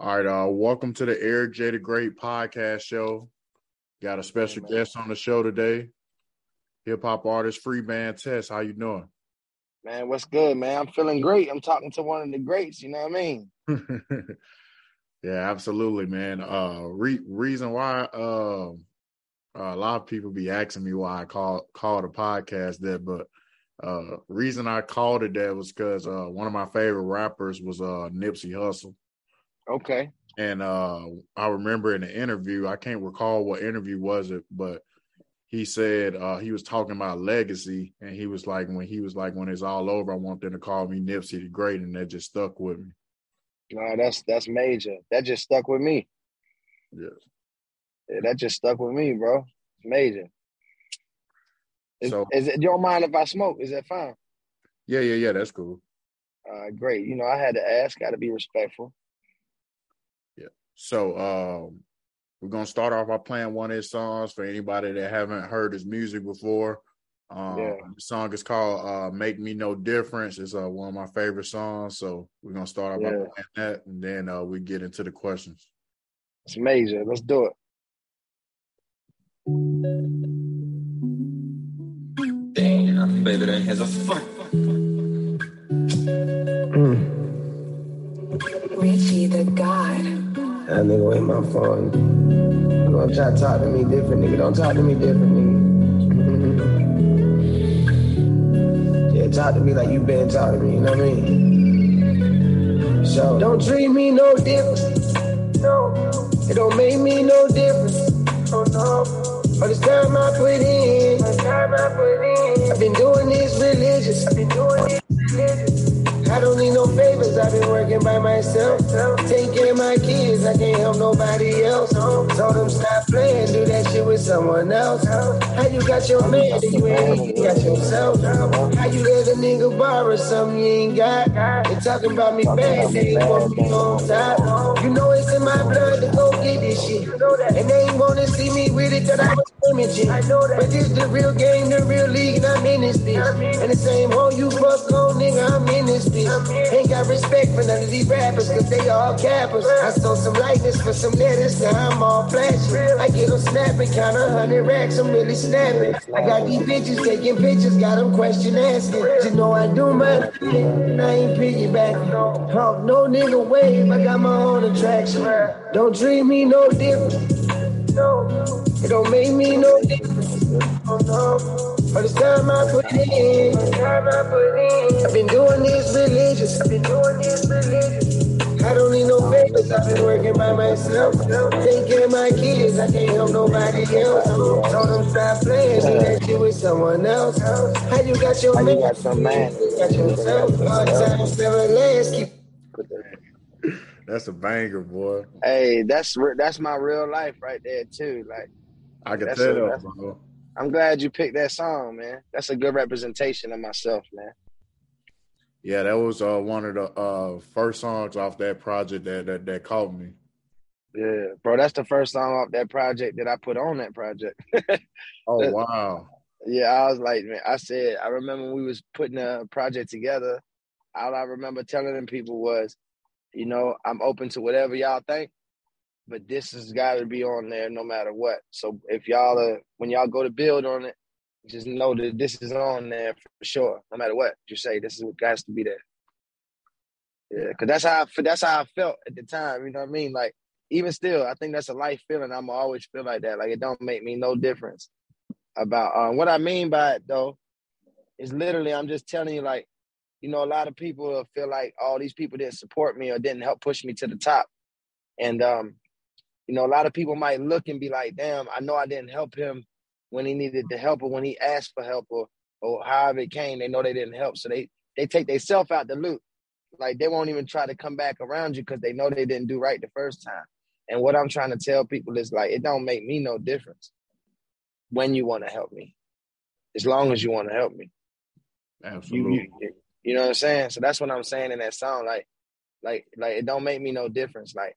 All right, uh, welcome to the Eric J the Great podcast show. Got a special Hey, guest on the show today. Hip hop artist Freeband Test. How you doing? Man, what's good, man? I'm feeling great. I'm talking to one of the greats, you know what I mean? yeah, absolutely, man. Uh, re- reason why uh, a lot of people be asking me why I call call the podcast that, but uh, reason I called it that was because uh, one of my favorite rappers was uh Nipsey Hussle. Okay. And uh, I remember in the interview, I can't recall what interview was it, but he said uh, he was talking about legacy, and he was like, when he was like, when it's all over, I want them to call me Nipsey the Great, and that just stuck with me. No, that's that's major. That just stuck with me. Yes. Yeah, that just stuck with me, bro. It's major. Is, So- is it you don't mind if I smoke? Is that fine? Yeah, yeah, yeah. That's cool. Uh great. You know, I had to ask, gotta be respectful. So um, we're gonna start off by playing one of his songs for anybody that haven't heard his music before. Um, Yeah. The song is called uh, "Make Me No Difference." It's uh, one of my favorite songs. So we're gonna start off by playing that, and then uh, we get into the questions. It's major. Let's do it. Damn, baby, that has a fuck. Richie the God. That nigga with my phone. You gonna try to talk to me different, nigga. Don't talk to me different, nigga. yeah, talk to me like you been talking to me, you know what I mean? So, don't treat me no different. No, it don't make me no difference. Oh no. All this time I put in, time I put in. I've been doing this religious. I've been doing this religious. I don't need no favors, I've been working by myself. Take care of my kids, I can't help nobody else. Told them stop playing, do that shit with someone else. How you got your man you ain't got yourself? How you let a nigga borrow something you ain't got? They talking about me bad, they ain't want me on top. You know it's in my blood to go get this shit. And they ain't wanna see me with it, that I was imaging. But this the real game, the real league, and I'm in this bitch. And the same hole you fuck on, nigga, I'm in this bitch. Ain't got respect for none of these rappers, cause they all cappers. I sold some lightness for some letters, now I'm all flashy. I get them snapping, count a hundred racks, I'm really snapping. I got these bitches taking pictures, got them question asking. Just know I do my thing, and I ain't piggybacking. Talk no nigga wave, I got my own attraction. Don't treat me no different. No, it don't make me no difference. Oh no. All this time I put in, time I put in. I've been doing this religious. I've been doing this religious. I don't need no favors. I've been working by myself. Take care of my kids. I can't help nobody else. Told them stop playing. Do that shit with someone else. How you got your How you got some man? You got yourself. All the time, never last. Keep That's a banger, boy. Hey, that's re- that's my real life right there too. Like I can That's tell, a- bro. I'm glad you picked that song, man. That's a good representation of myself, man. Yeah, that was uh, one of the uh, first songs off that project that that, that caught me. Yeah, bro, that's the first song off that project that I put on that project. Oh wow. Yeah, I was like, man, I said, I remember we was putting a project together. All I remember telling them people was, you know, I'm open to whatever y'all think, but this has got to be on there no matter what. So if y'all are, when y'all go to build on it, just know that this is on there for sure, no matter what you say. This is what has to be there. Yeah, because that's how I, that's how I felt at the time. You know what I mean? Like even still, I think that's a life feeling. I'm always feel like that. Like it don't make me no difference about uh, what I mean by it though is literally I'm just telling you like you know a lot of people feel like all these people didn't support me or didn't help push me to the top and um you know a lot of people might look and be like damn I know I didn't help him when he needed the help or when he asked for help or or however it came they know they didn't help so they they take themselves out the loop like they won't even try to come back around you because they know they didn't do right the first time and what I'm trying to tell people is like it don't make me no difference when you want to help me, as long as you want to help me. You, Absolutely. you, you know what I'm saying? So that's what I'm saying in that song. Like, like, like it don't make me no difference. Like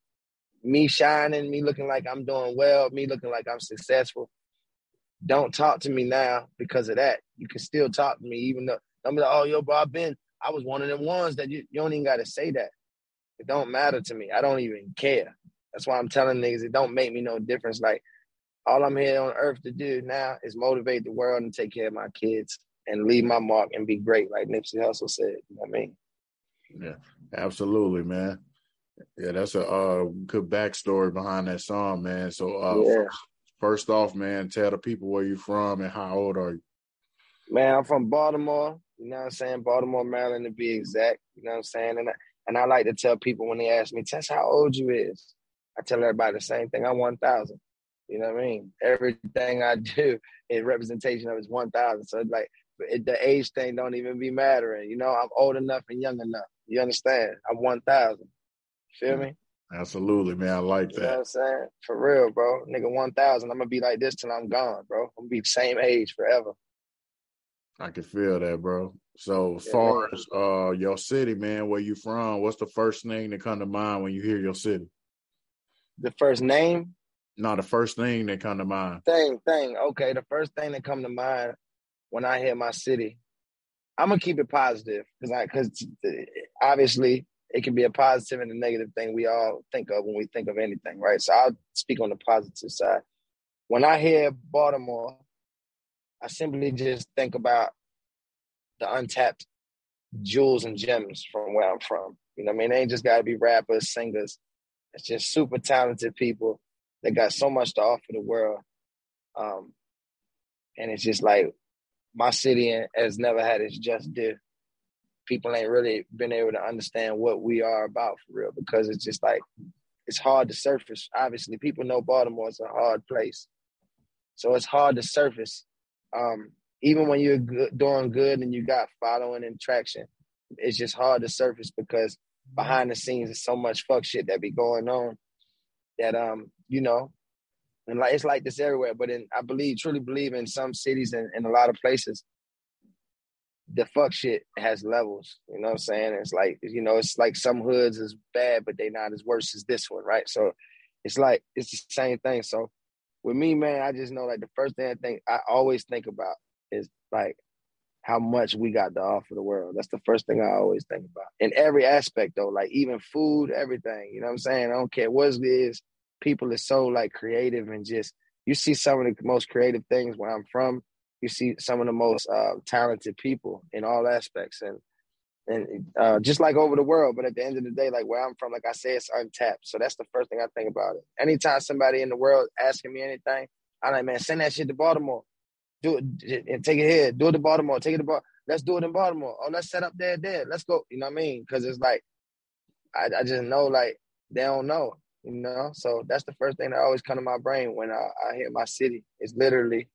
me shining, me looking like I'm doing well, me looking like I'm successful. Don't talk to me now because of that. You can still talk to me, even though I'm like, oh, yo, bro, I've been, I was one of them ones that you, you don't even got to say that. It don't matter to me. I don't even care. That's why I'm telling niggas it don't make me no difference. Like all I'm here on earth to do now is motivate the world and take care of my kids and leave my mark and be great, like Nipsey Hussle said. You know what I mean? Yeah, absolutely, man. Yeah, that's a uh, good backstory behind that song, man. So, uh, Yeah. first, first off, man, tell the people where you from and how old are you? Man, I'm from Baltimore. You know what I'm saying? Baltimore, Maryland, to be exact. You know what I'm saying? And I, and I like to tell people when they ask me, "Tess, how old you is?" I tell everybody the same thing. I'm 1,000. You know what I mean? Everything I do is representation of is 1,000. So it's like it, the age thing don't even be mattering. You know, I'm old enough and young enough. You understand? I'm 1,000. Feel me? Absolutely, man. I like You know what that. I'm saying? For real, bro. Nigga, 1,000. I'm gonna be like this till I'm gone, bro. I'm gonna be the same age forever. I can feel that, bro. So, as Yeah, far man. as uh, your city, man, where you from? What's the first thing that come to mind when you hear your city? The first name, No, the first thing that come to mind. thing, thing. Okay, the first thing that come to mind when I hear my city, I'm gonna keep it positive because I because obviously it can be a positive and a negative thing we all think of when we think of anything, right? So I'll speak on the positive side. When I hear Baltimore, I simply just think about the untapped jewels and gems from where I'm from. You know I mean? They ain't just gotta be rappers, singers. It's just super talented people that got so much to offer the world. Um, and it's just like my city has never had its just due. People ain't really been able to understand what we are about for real because it's just like it's hard to surface. Obviously, people know Baltimore is a hard place, so it's hard to surface. Um, even when you're good, doing good and you got following and traction, it's just hard to surface because behind the scenes there's so much fuck shit that be going on that um you know and like it's like this everywhere but in i believe truly believe in some cities and in a lot of places the fuck shit has levels you know what i'm saying it's like you know it's like some hoods is bad but they not as worse as this one right so it's like it's the same thing so with me man i just know like the first thing i think i always think about is like how much we got to offer the world. That's the first thing I always think about. In every aspect though, like even food, everything. You know what I'm saying? I don't care what it is. People are so like creative and just you see some of the most creative things where I'm from. You see some of the most uh, talented people in all aspects and and uh, just like over the world. But at the end of the day, like where I'm from, like I say, it's untapped. So that's the first thing I think about it. Anytime somebody in the world asking me anything, I'm like, man, send that shit to Baltimore do it and take it here, do it in Baltimore, take it to Baltimore. Let's do it in Baltimore. Oh, let's set up there, there. Let's go. You know what I mean? Because it's like, I, I just know like they don't know, you know. So that's the first thing that always come to my brain when I, I hear my city. It's literally,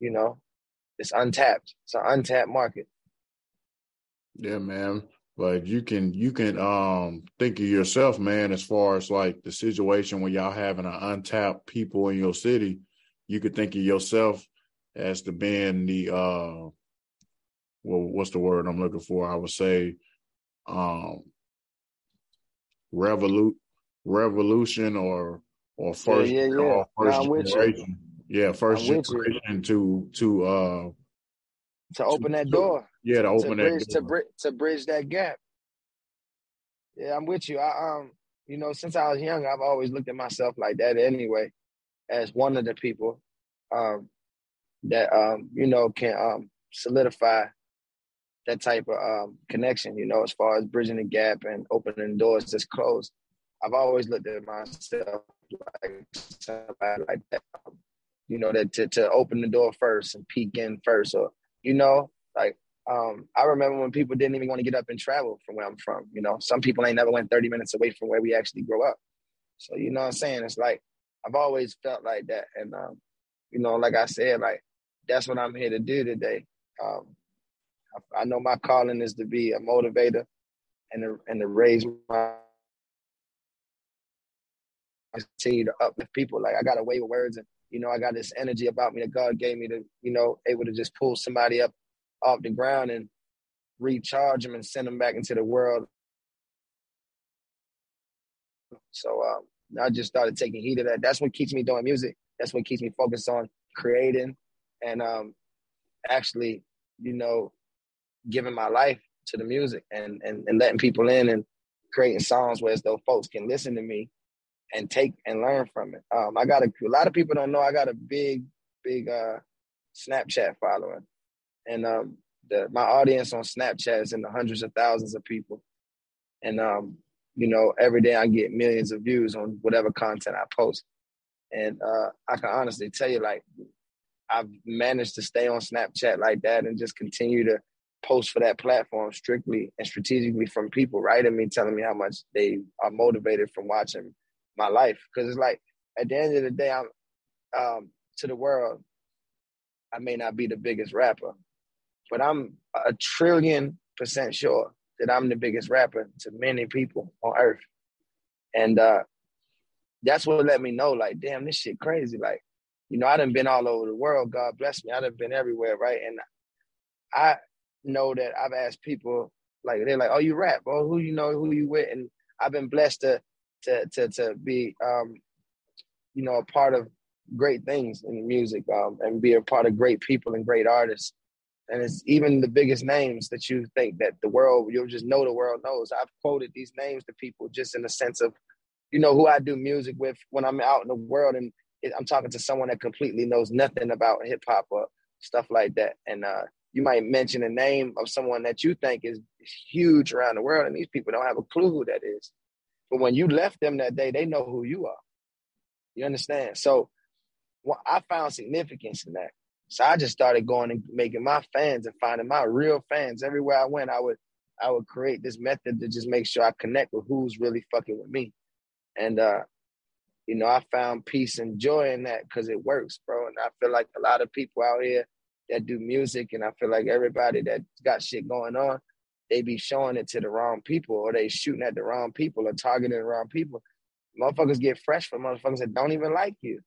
you know, it's untapped. It's an untapped market. Yeah, man. But you can you can um think of yourself, man, as far as like the situation when y'all having an untapped people in your city, you could think of yourself as to being the uh well what's the word I'm looking for? I would say um revolut revolution or or first yeah, yeah. or first Nah, I'm with you. generation. Yeah, first I'm with you. generation to to uh To open that door. yeah to to open that bridge to bridge to bridge that gap. Yeah, I'm with you. I um, you know, since I was young, I've always looked at myself like that anyway, as one of the people, um, that um, you know, can um solidify that type of um connection. You know, as far as bridging the gap and opening doors that's closed. I've always looked at myself like somebody like that. You know, that to to open the door first and peek in first, or you know, like um, I remember when people didn't even want to get up and travel from where I'm from. You know, some people ain't never went 30 minutes away from where we actually grow up. So you know what I'm saying? It's like I've always felt like that, and um, you know, like I said, like that's what I'm here to do today. Um, I, I know my calling is to be a motivator and to, and to raise my continue to uplift people. Like I got a way with words, and you know, I got this energy about me that God gave me to, you know, able to just pull somebody up off the ground and recharge them and send them back into the world. So um, I just started taking heed of that. That's what keeps me doing music. That's what keeps me focused on creating and um, actually, you know, giving my life to the music and, and, and letting people in and creating songs where as though folks can listen to me and take and learn from it. Um, I got a, a lot of people don't know I got a big, big uh, Snapchat following, and um, the, my audience on Snapchat is in the hundreds of thousands of people, and um, you know every day I get millions of views on whatever content I post, and uh, I can honestly tell you like I've managed to stay on Snapchat like that and just continue to post for that platform strictly and strategically from people writing me, telling me how much they are motivated from watching my life. Because it's like at the end of the day, I'm um, to the world. I may not be the biggest rapper, but I'm a trillion percent sure that I'm the biggest rapper to many people on earth. And uh, that's what let me know, like, damn, this shit crazy. Like, you know, I done been all over the world. God bless me. I done been everywhere, right? And I know that I've asked people, like, they're like, oh, you rap? Oh, who you know, who you with? And I've been blessed to to to to be um, you know, a part of great things in music, um, and be a part of great people and great artists. And it's even the biggest names that you think that the world, you'll just know the world knows. I've quoted these names to people just in the sense of, you know, who I do music with when I'm out in the world and I'm talking to someone that completely knows nothing about hip hop or stuff like that. And uh, you might mention a name of someone that you think is huge around the world, and these people don't have a clue who that is. But when you left them that day, they know who you are. You understand? So well, I found significance in that. So I just started going and making my fans and finding my real fans everywhere I went. I would I would create this method to just make sure I connect with who's really fucking with me. And uh, you know, I found peace and joy in that because it works, bro. And I feel like a lot of people out here that do music, and I feel like everybody that got shit going on, they be showing it to the wrong people, or they shooting at the wrong people, or targeting the wrong people. Motherfuckers get fresh from motherfuckers that don't even like you.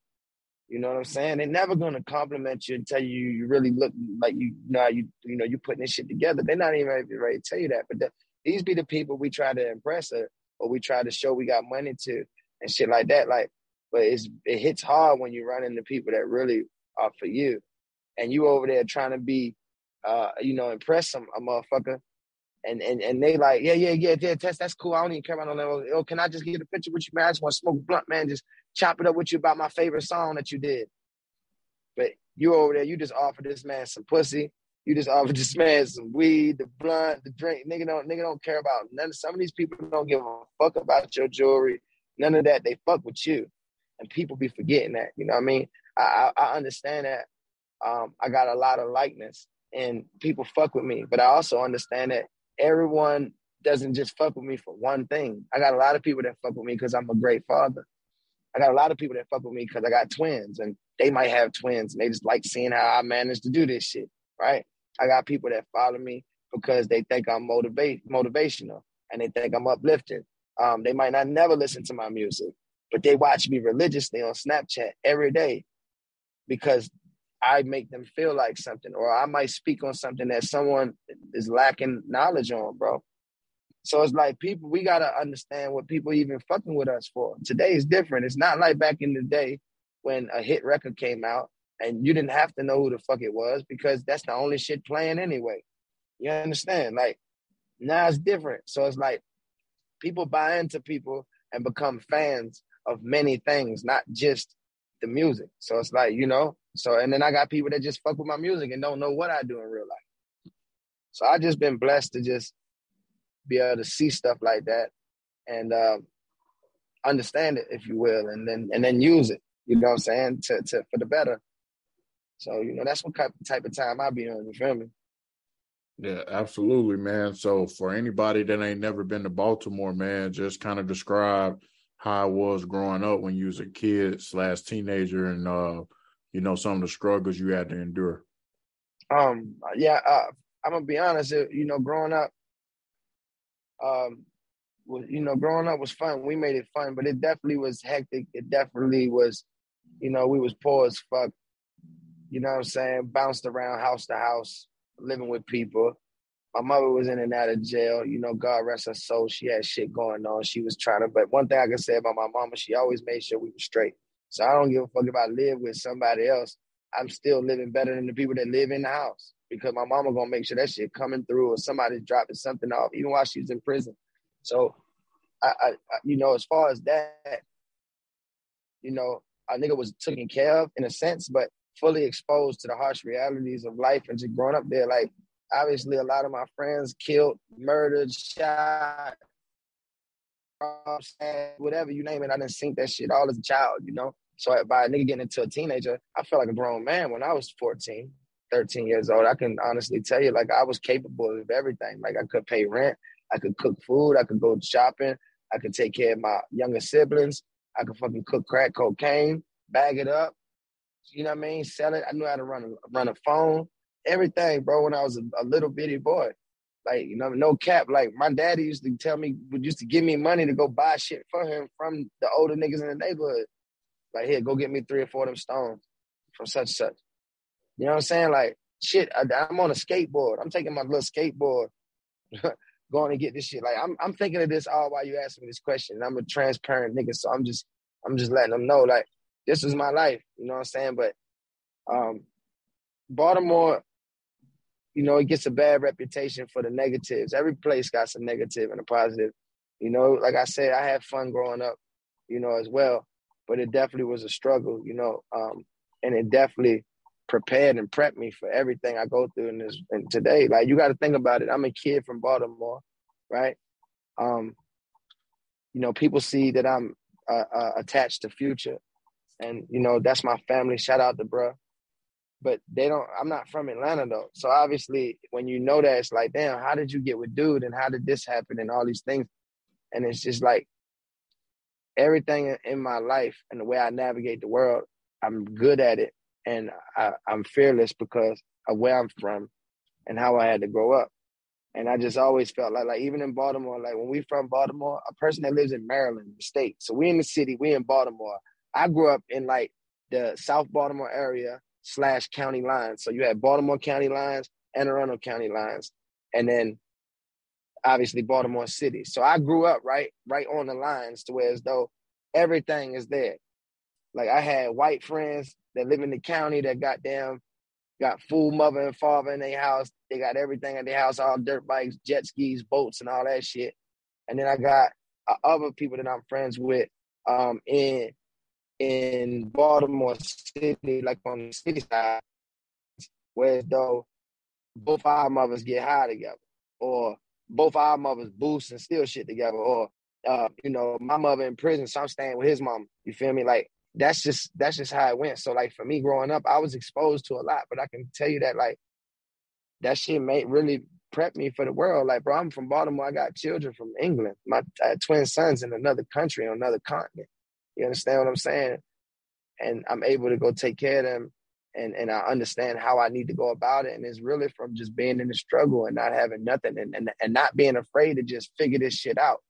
You know what I'm saying? They're never gonna compliment you and tell you you really look like you, you know you you know you putting this shit together. They're not even ready to tell you that. But the, these be the people we try to impress or, or we try to show we got money to and shit like that. Like, but it's it hits hard when you run into people that really are for you, and you over there trying to be, uh, you know, impress some a motherfucker, and and and they like, yeah, yeah, yeah, yeah, test that's cool. I don't even care about no level. Oh, can I just get a picture with you, man? I just want to smoke blunt, man. Just chop it up with you about my favorite song that you did. But you over there, you just offer this man some pussy. You just offer this man some weed, the blunt, the drink. Nigga don't nigga don't care about none. Some of these people don't give a fuck about your jewelry None of that. They fuck with you, and people be forgetting that. You know what I mean? I I, I understand that. Um, I got a lot of likeness, and people fuck with me, but I also understand that everyone doesn't just fuck with me for one thing. I got a lot of people that fuck with me because I'm a great father. I got a lot of people that fuck with me because I got twins, and they might have twins, and they just like seeing how I manage to do this shit. Right? I got people that follow me because they think I'm motivate motivational and they think I'm uplifting. Um, they might not never listen to my music, but they watch me religiously on Snapchat every day because I make them feel like something, or I might speak on something that someone is lacking knowledge on, bro. So it's like people, we gotta understand what people even fucking with us for. Today is different. It's not like back in the day when a hit record came out and you didn't have to know who the fuck it was because that's the only shit playing anyway. You understand? Like now it's different. So it's like people buy into people and become fans of many things, not just the music. So it's like, you know, so and then I got people that just fuck with my music and don't know what I do in real life. So I just been blessed to just be able to see stuff like that and um, understand it, if you will, and then and then use it. You know what I'm saying? To to for the better. So you know that's what type of time I be on. You feel me? Yeah, absolutely, man. So for anybody that ain't never been to Baltimore, man, just kind of describe how I was growing up when you was a kid slash teenager and uh, you know, some of the struggles you had to endure. Um, yeah, uh, I'm gonna be honest, you know, growing up, um, was, you know, growing up was fun. We made it fun, but it definitely was hectic. It definitely was, you know, we was poor as fuck. You know what I'm saying? Bounced around house to house living with people. My mother was in and out of jail. You know, God rest her soul. She had shit going on. She was trying to, but one thing I can say about my mama, she always made sure we were straight. So I don't give a fuck if I live with somebody else. I'm still living better than the people that live in the house because my mama gonna make sure that shit coming through or somebody's dropping something off, even while she's in prison. So I, I, I, you know, as far as that, you know, a nigga was taken care of in a sense, but fully exposed to the harsh realities of life and just growing up there. Like, obviously, a lot of my friends killed, murdered, shot, whatever you name it. I didn't think that shit all as a child, you know. So by a nigga getting into a teenager, I felt like a grown man when I was 14, 13 years old. I can honestly tell you, like, I was capable of everything. Like, I could pay rent, I could cook food, I could go shopping, I could take care of my younger siblings, I could fucking cook crack cocaine, bag it up, you know what I mean? Sell it. I knew how to run a run a phone, everything, bro. When I was a, a little bitty boy, like you know, no cap. Like my daddy used to tell me, would used to give me money to go buy shit for him from the older niggas in the neighborhood. Like here, go get me three or four of them stones from such such. You know what I'm saying? Like shit, I, I'm on a skateboard. I'm taking my little skateboard. going to get this shit. Like I'm, I'm thinking of this all while you asking me this question. I'm a transparent nigga, so I'm just, I'm just letting them know, like, this is my life. You know what I'm saying? But um, Baltimore, you know, it gets a bad reputation for the negatives. Every place got some negative and a positive. You know, like I said, I had fun growing up, you know, as well. But it definitely was a struggle, you know, um, and it definitely prepared and prepped me for everything I go through in this and today. Like you got to think about it. I'm a kid from Baltimore, right? Um, you know, people see that I'm uh, uh, attached to Future, and you know that's my family. Shout out to bruh. But they don't. I'm not from Atlanta though, so obviously when you know that, it's like, damn, how did you get with dude, and how did this happen, and all these things, and it's just like everything in my life and the way I navigate the world, I'm good at it, and I, I'm fearless because of where I'm from and how I had to grow up. And I just always felt like, like even in Baltimore, like when we from Baltimore, a person that lives in Maryland, the state. So we in the city, we in Baltimore. I grew up in like the South Baltimore area slash county lines. So you had Baltimore County lines, Anne Arundel County lines, and then obviously Baltimore City. So I grew up right, right on the lines to where as though everything is there. Like I had white friends that live in the county that got them got full mother and father in their house. They got everything at their house, all dirt bikes, jet skis, boats, and all that shit. And then I got uh, other people that I'm friends with um, in in Baltimore City, like on the city side, where though both our mothers get high together, or both our mothers boost and steal shit together, or uh, you know, my mother in prison, so I'm staying with his mom. You feel me? Like that's just that's just how it went. So like for me growing up, I was exposed to a lot, but I can tell you that like that shit made really prep me for the world. Like, bro, I'm from Baltimore. I got children from England. My twin sons in another country, on another continent. You understand what I'm saying? And I'm able to go take care of them and, and I understand how I need to go about it. And it's really from just being in the struggle and not having nothing and, and, and not being afraid to just figure this shit out.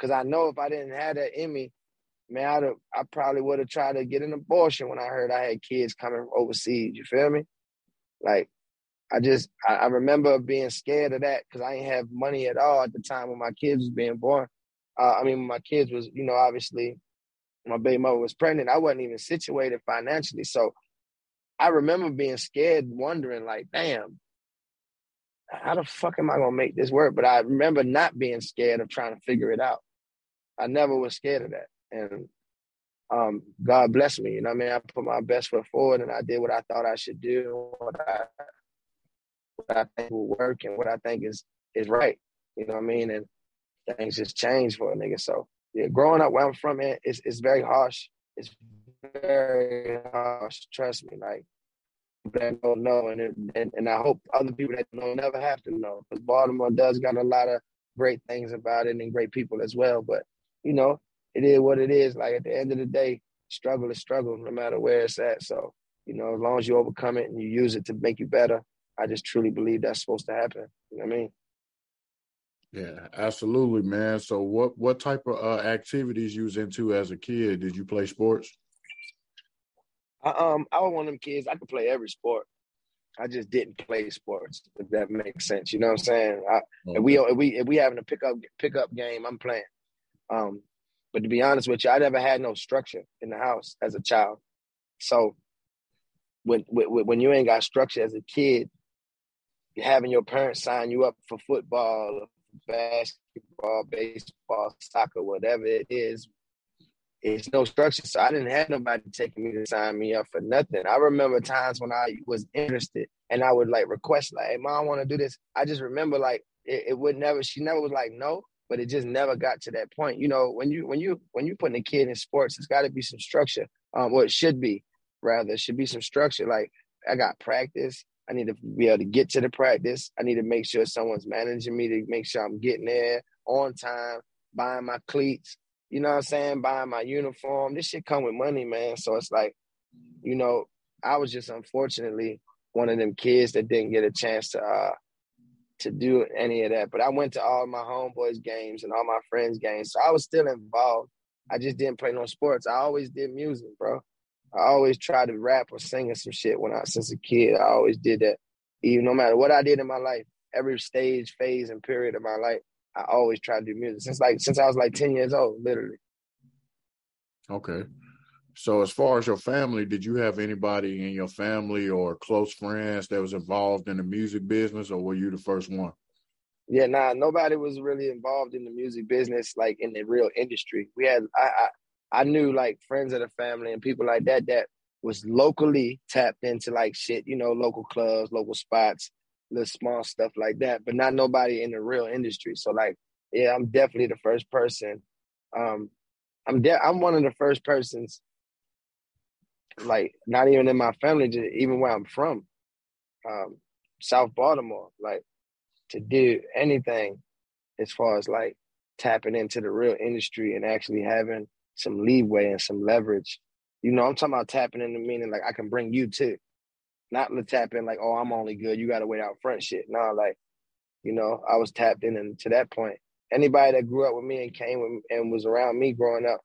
Cause I know if I didn't have that in me, man, I'd have, I probably would have tried to get an abortion when I heard I had kids coming overseas. You feel me? Like, I just, I, I remember being scared of that because I didn't have money at all at the time when my kids was being born. Uh, I mean, my kids was, you know, obviously my baby mother was pregnant, I wasn't even situated financially. So I remember being scared, wondering, like, damn, how the fuck am I gonna make this work? But I remember not being scared of trying to figure it out. I never was scared of that. And um, God bless me. You know what I mean? I put my best foot forward and I did what I thought I should do, what I what I think will work and what I think is is right. You know what I mean? And things just changed for a nigga. So yeah, growing up where I'm from, man, it's it's very harsh. It's very harsh. Trust me, like that don't know, and, and and I hope other people that don't never have to know, because Baltimore does got a lot of great things about it and great people as well. But you know, it is what it is. Like at the end of the day, struggle is struggle, no matter where it's at. So you know, as long as you overcome it and you use it to make you better, I just truly believe that's supposed to happen. You know what I mean? Yeah, absolutely, man. So what what type of uh, activities you was into as a kid? Did you play sports? I, um, I was one of them kids. I could play every sport. I just didn't play sports. If that makes sense, you know what I'm saying? I, okay. If we if we if we having a pickup pickup game, I'm playing. Um, but to be honest with you, I never had no structure in the house as a child. So when when, when you ain't got structure as a kid, having your parents sign you up for football, basketball, baseball, soccer, whatever it is. It's no structure. So I didn't have nobody taking me to sign me up for nothing. I remember times when I was interested and I would like request, like, hey, mom, I want to do this. I just remember like it, it would never, she never was like, no, but it just never got to that point. You know, when you when you when you putting a kid in sports, it's got to be some structure. Um, well, it should be rather, it should be some structure. Like I got practice. I need to be able to get to the practice. I need to make sure someone's managing me to make sure I'm getting there on time, buying my cleats, you know what I'm saying, buying my uniform. This shit come with money, man. So it's like, you know, I was just unfortunately one of them kids that didn't get a chance to uh to do any of that. But I went to all my homeboys games and all my friends' games. So I was still involved. I just didn't play no sports. I always did music, bro. I always tried to rap or sing or some shit when I since a kid. I always did that. Even no matter what I did in my life, every stage, phase, and period of my life, I always tried to do music since like since I was like 10 years old, literally. Okay. So as far as your family, did you have anybody in your family or close friends that was involved in the music business or were you the first one? Yeah, nah, nobody was really involved in the music business, like in the real industry. We had I, I I knew like friends of the family and people like that that was locally tapped into like shit, you know, local clubs, local spots, little small stuff like that, but not nobody in the real industry. So like, yeah, I'm definitely the first person. Um, I'm de- I'm one of the first persons, like not even in my family, just even where I'm from, um, South Baltimore, like to do anything as far as like tapping into the real industry and actually having some leeway and some leverage. You know, I'm talking about tapping into meaning like I can bring you too. Not the tap in like, oh, I'm only good. You gotta wait out front shit. No, like, you know, I was tapped in and to that point. Anybody that grew up with me and came with and was around me growing up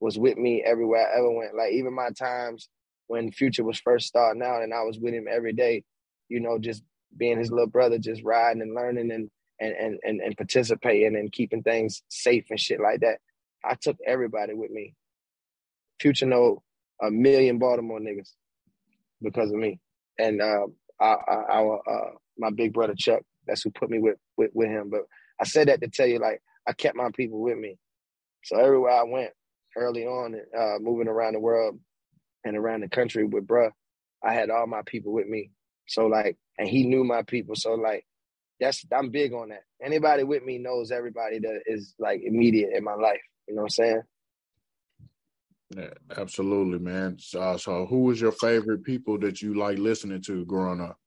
was with me everywhere I ever went. Like even my times when Future was first starting out and I was with him every day, you know, just being his little brother, just riding and learning and and and and, and participating and keeping things safe and shit like that. I took everybody with me. Future know a million Baltimore niggas because of me, and uh, our uh, my big brother Chuck. That's who put me with, with with him. But I said that to tell you, like I kept my people with me. So everywhere I went early on, uh, moving around the world and around the country with bruh, I had all my people with me. So like, and he knew my people. So like, that's I'm big on that. Anybody with me knows everybody that is like immediate in my life. You know what I'm saying? Yeah, absolutely, man. So, so who was your favorite people that you like listening to growing up?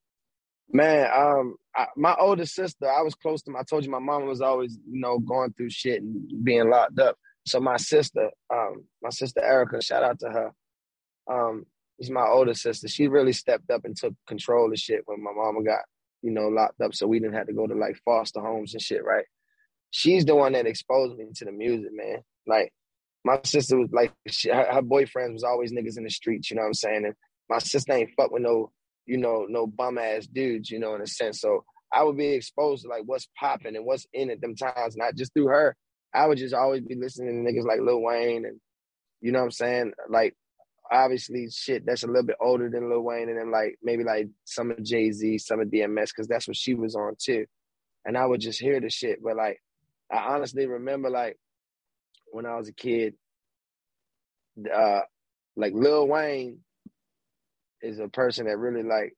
Man, um, I, my older sister, I was close to. I told you my mom was always, you know, going through shit and being locked up. So my sister, um, my sister Erica, shout out to her. Um, she's my older sister. She really stepped up and took control of shit when my mama got, you know, locked up. So we didn't have to go to like foster homes and shit, right? she's the one that exposed me to the music, man. Like my sister was like, she, her, her boyfriend was always niggas in the streets, you know what I'm saying? And my sister ain't fuck with no, you know, no bum ass dudes, you know, in a sense. So I would be exposed to like what's popping and what's in at them times, not just through her. I would just always be listening to niggas like Lil Wayne and you know what I'm saying? Like obviously shit that's a little bit older than Lil Wayne and then like maybe like some of Jay Z, some of DMX, because that's what she was on too. And I would just hear the shit, but like I honestly remember like when I was a kid, uh, like Lil Wayne is a person that really like.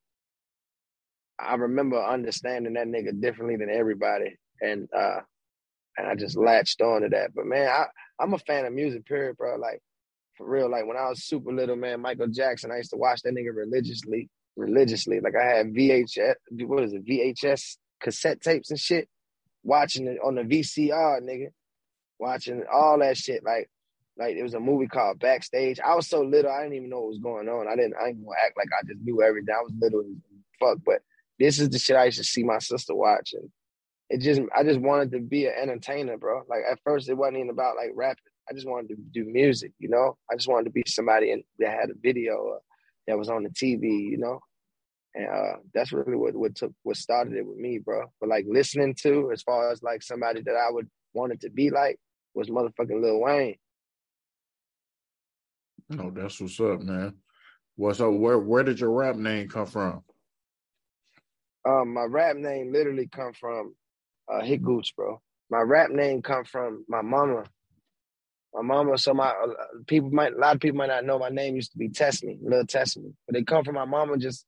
I remember understanding that nigga differently than everybody, and uh, and I just latched on to that. But man, I I'm a fan of music, period, bro. Like for real, like when I was super little, man, Michael Jackson, I used to watch that nigga religiously, religiously. Like I had VHS, what is it, VHS cassette tapes and shit watching it on the VCR, nigga, watching all that shit. Like, like it was a movie called Backstage. I was so little, I didn't even know what was going on. I didn't, I ain't gonna act like I just knew everything. I was little and fuck, but this is the shit I used to see my sister watching. It just, I just wanted to be an entertainer, bro. Like at first, it wasn't even about like rapping. I just wanted to do music, you know. I just wanted to be somebody in, that had a video that was on the TV, you know. And uh, that's really what what took what started it with me, bro. But like listening to, as far as like somebody that I would want it to be like, was motherfucking Lil Wayne. Oh, that's what's up, man. What's up? Where where did your rap name come from? Um, my rap name literally come from uh, Hit Gooch, bro. my rap name come from my mama. My mama, so my uh, people might a lot of people might not know my name used to be Test Me, Little Test Me, but they come from my mama. Just,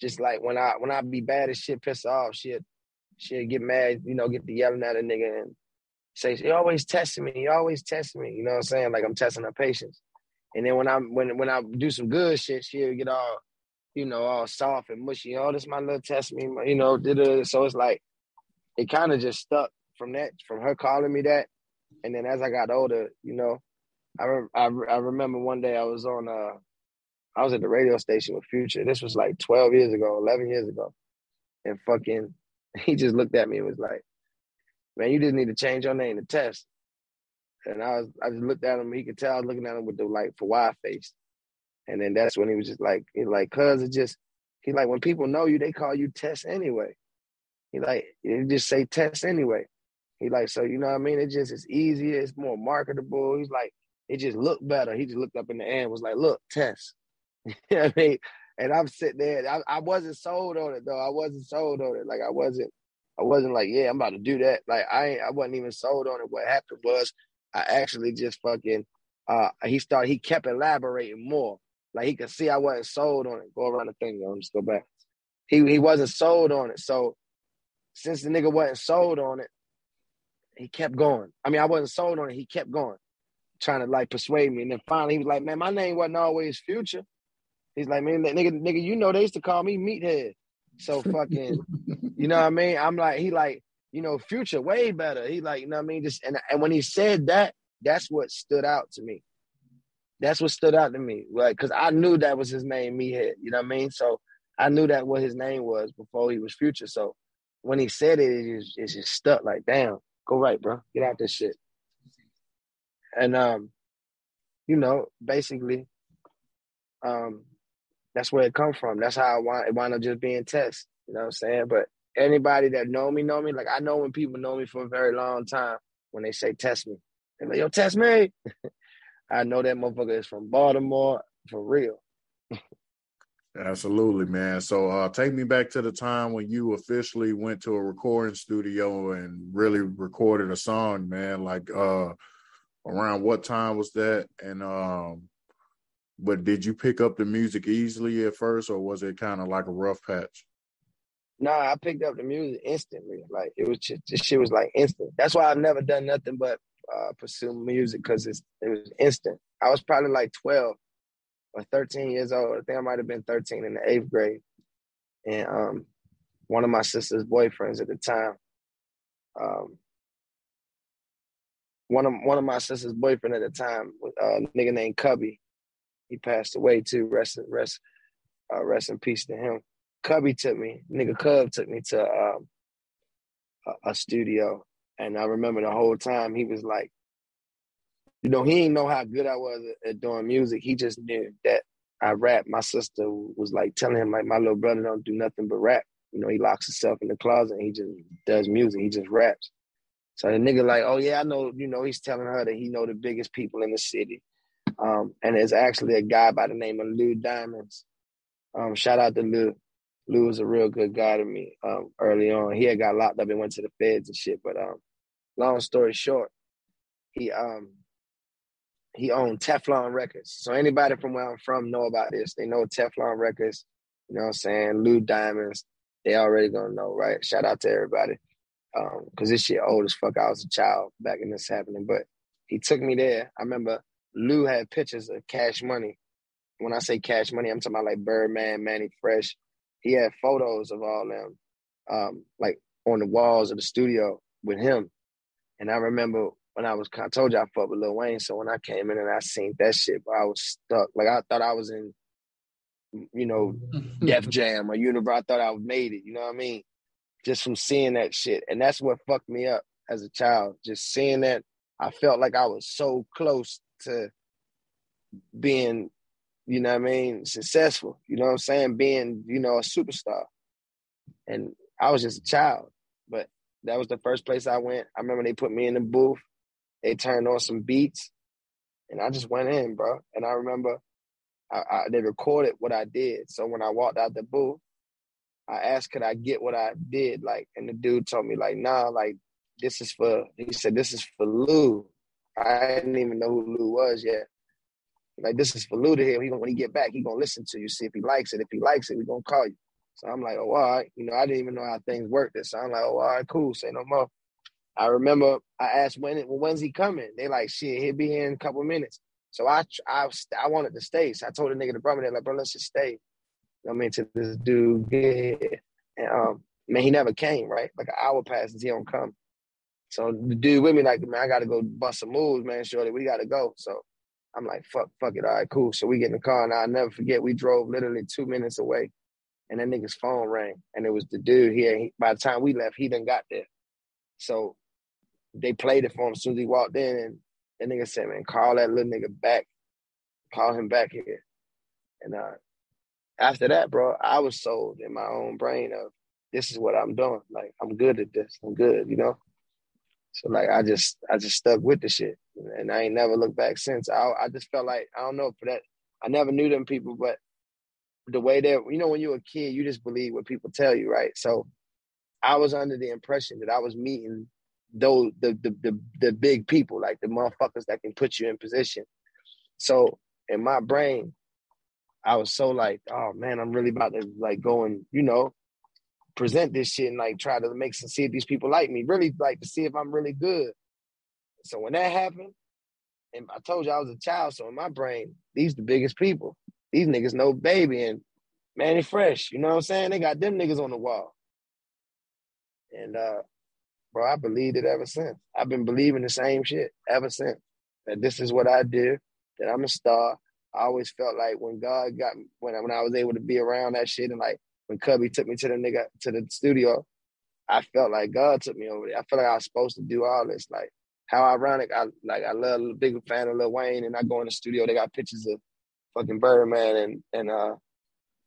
just like when I when I be bad as shit, piss off, she'd she'd get mad, you know, get the yelling at a nigga and say, "You always testing me, you always testing me." You know what I'm saying? Like I'm testing her patience. And then when I when when I do some good shit, she'll get all, you know, all soft and mushy. Oh, this my little test me, you know. So it's like it kind of just stuck from that, from her calling me that. And then as I got older, you know, I, re- I, re- I remember one day I was on uh I was at the radio station with Future. This was like 12 years ago, 11 years ago. And fucking, he just looked at me and was like, man, you just need to change your name to Test. And I was, I just looked at him. He could tell I was looking at him with the like for why face. And then that's when he was just like, he like, cuz it just, he like, when people know you, they call you Test anyway. He like, you just say Test anyway. He like, so you know what I mean? It just it's easier, it's more marketable. He's like, it just looked better. He just looked up in the air and was like, look, Test. you know what I mean? And I'm sitting there. I, I wasn't sold on it though. I wasn't sold on it. Like I wasn't. I wasn't like, yeah, I'm about to do that. Like I, I wasn't even sold on it. What happened was, I actually just fucking. Uh, he started. He kept elaborating more. Like he could see I wasn't sold on it. Go around the thing, I'm just go back. He he wasn't sold on it. So since the nigga wasn't sold on it, he kept going. I mean, I wasn't sold on it. He kept going, trying to like persuade me. And then finally, he was like, "Man, my name wasn't always Future." He's like, "Man, nigga, nigga, you know they used to call me Meathead." So fucking, you know what I mean? I'm like, he like, you know, Future way better. He like, you know what I mean? Just and and when he said that, that's what stood out to me. That's what stood out to me, Like, Because I knew that was his name, Meathead. You know what I mean? So I knew that what his name was before he was Future. So when he said it, it just, it just stuck. Like, damn, go right, bro, get out this shit. And um, you know, basically, um, that's where it come from. That's how I want it wound up just being test. You know what I'm saying? But anybody that know me, know me. Like I know when people know me for a very long time, when they say test me, they're like, yo, test me. I know that motherfucker is from Baltimore for real. Absolutely, man. So uh take me back to the time when you officially went to a recording studio and really recorded a song, man. Like uh around what time was that? And um but did you pick up the music easily at first or was it kind of like a rough patch? No, nah, I picked up the music instantly. Like it was just this shit was like instant. That's why I've never done nothing but uh pursue music because it's it was instant. I was probably like 12 or 13 years old. I think I might have been 13 in the eighth grade. And um, one of my sister's boyfriends at the time, um, one of one of my sister's boyfriend at the time, uh, a nigga named Cubby. He passed away too. Rest rest uh, rest in peace to him. Cubby took me, nigga Cub took me to um, a, a studio, and I remember the whole time he was like, you know, he didn't know how good I was at, at doing music. He just knew that I rap. My sister was like telling him, like, my little brother don't do nothing but rap. You know, he locks himself in the closet and he just does music. He just raps. So the nigga like, oh yeah, I know, you know, he's telling her that he know the biggest people in the city. Um, and there's actually a guy by the name of Lou Diamonds. Um, shout out to Lou. Lou was a real good guy to me um, early on. He had got locked up and went to the feds and shit. But um, long story short, he um he owned Teflon Records. So anybody from where I'm from know about this. They know Teflon Records. You know what I'm saying? Lou Diamonds. They already gonna know, right? Shout out to everybody. Um, cause this shit old as fuck. I was a child back in this happening. But he took me there. I remember Lou had pictures of cash money. When I say cash money, I'm talking about like Birdman, Manny Fresh. He had photos of all them, um, like on the walls of the studio with him. And I remember when I was, I told you I fucked with Lil Wayne. So when I came in and I seen that shit, I was stuck. Like I thought I was in, you know, Def Jam or Universe. I thought I made it. You know what I mean? Just from seeing that shit, and that's what fucked me up as a child. Just seeing that, I felt like I was so close to being, you know what I mean, successful. You know what I'm saying? Being, you know, a superstar. And I was just a child, but that was the first place I went. I remember they put me in the booth they turned on some beats, and I just went in, bro. And I remember I, I, they recorded what I did. So when I walked out the booth, I asked, could I get what I did? Like, and the dude told me, like, nah, like, this is for he said this is for Lou. I didn't even know who Lou was yet. Like this is for to hear. He gonna, when he get back, he gonna listen to you, see if he likes it. If he likes it, we gonna call you. So I'm like, oh, all right. You know, I didn't even know how things worked. So I'm like, oh, all right, cool. Say no more. I remember I asked when well, when's he coming? They like, shit, he'll be here in a couple minutes. So I I I wanted to stay. So I told the nigga to brother, like, bro, let's just stay. You know what I mean? To this dude get here. And um, man, he never came, right? Like an hour passes, he don't come. So the dude with me, like, man, I gotta go bust some moves, man. Shorty, we gotta go. So I'm like, fuck, fuck it, all right, cool. So we get in the car, and I'll never forget, we drove literally two minutes away, and that nigga's phone rang, and it was the dude here. He, by the time we left, he done got there. So they played it for him as soon as he walked in, and that nigga said, man, call that little nigga back, call him back here. And uh, after that, bro, I was sold in my own brain of this is what I'm doing. Like I'm good at this. I'm good, you know. So like I just I just stuck with the shit, and I ain't never looked back since. I I just felt like I don't know for that. I never knew them people, but the way that you know when you're a kid, you just believe what people tell you, right? So I was under the impression that I was meeting those the the the, the big people, like the motherfuckers that can put you in position. So in my brain, I was so like, oh man, I'm really about to like go and you know present this shit and like try to make some see if these people like me. Really like to see if I'm really good. So when that happened, and I told you I was a child, so in my brain, these the biggest people. These niggas know baby and Mannie Fresh. You know what I'm saying? They got them niggas on the wall. And uh, bro, I believed it ever since. I've been believing the same shit ever since. That this is what I do, that I'm a star. I always felt like when God got when when I was able to be around that shit and like when Cubby took me to the nigga to the studio, I felt like God took me over there. I felt like I was supposed to do all this. Like how ironic. I like I love a big fan of Lil Wayne, and I go in the studio. They got pictures of fucking Birdman and and uh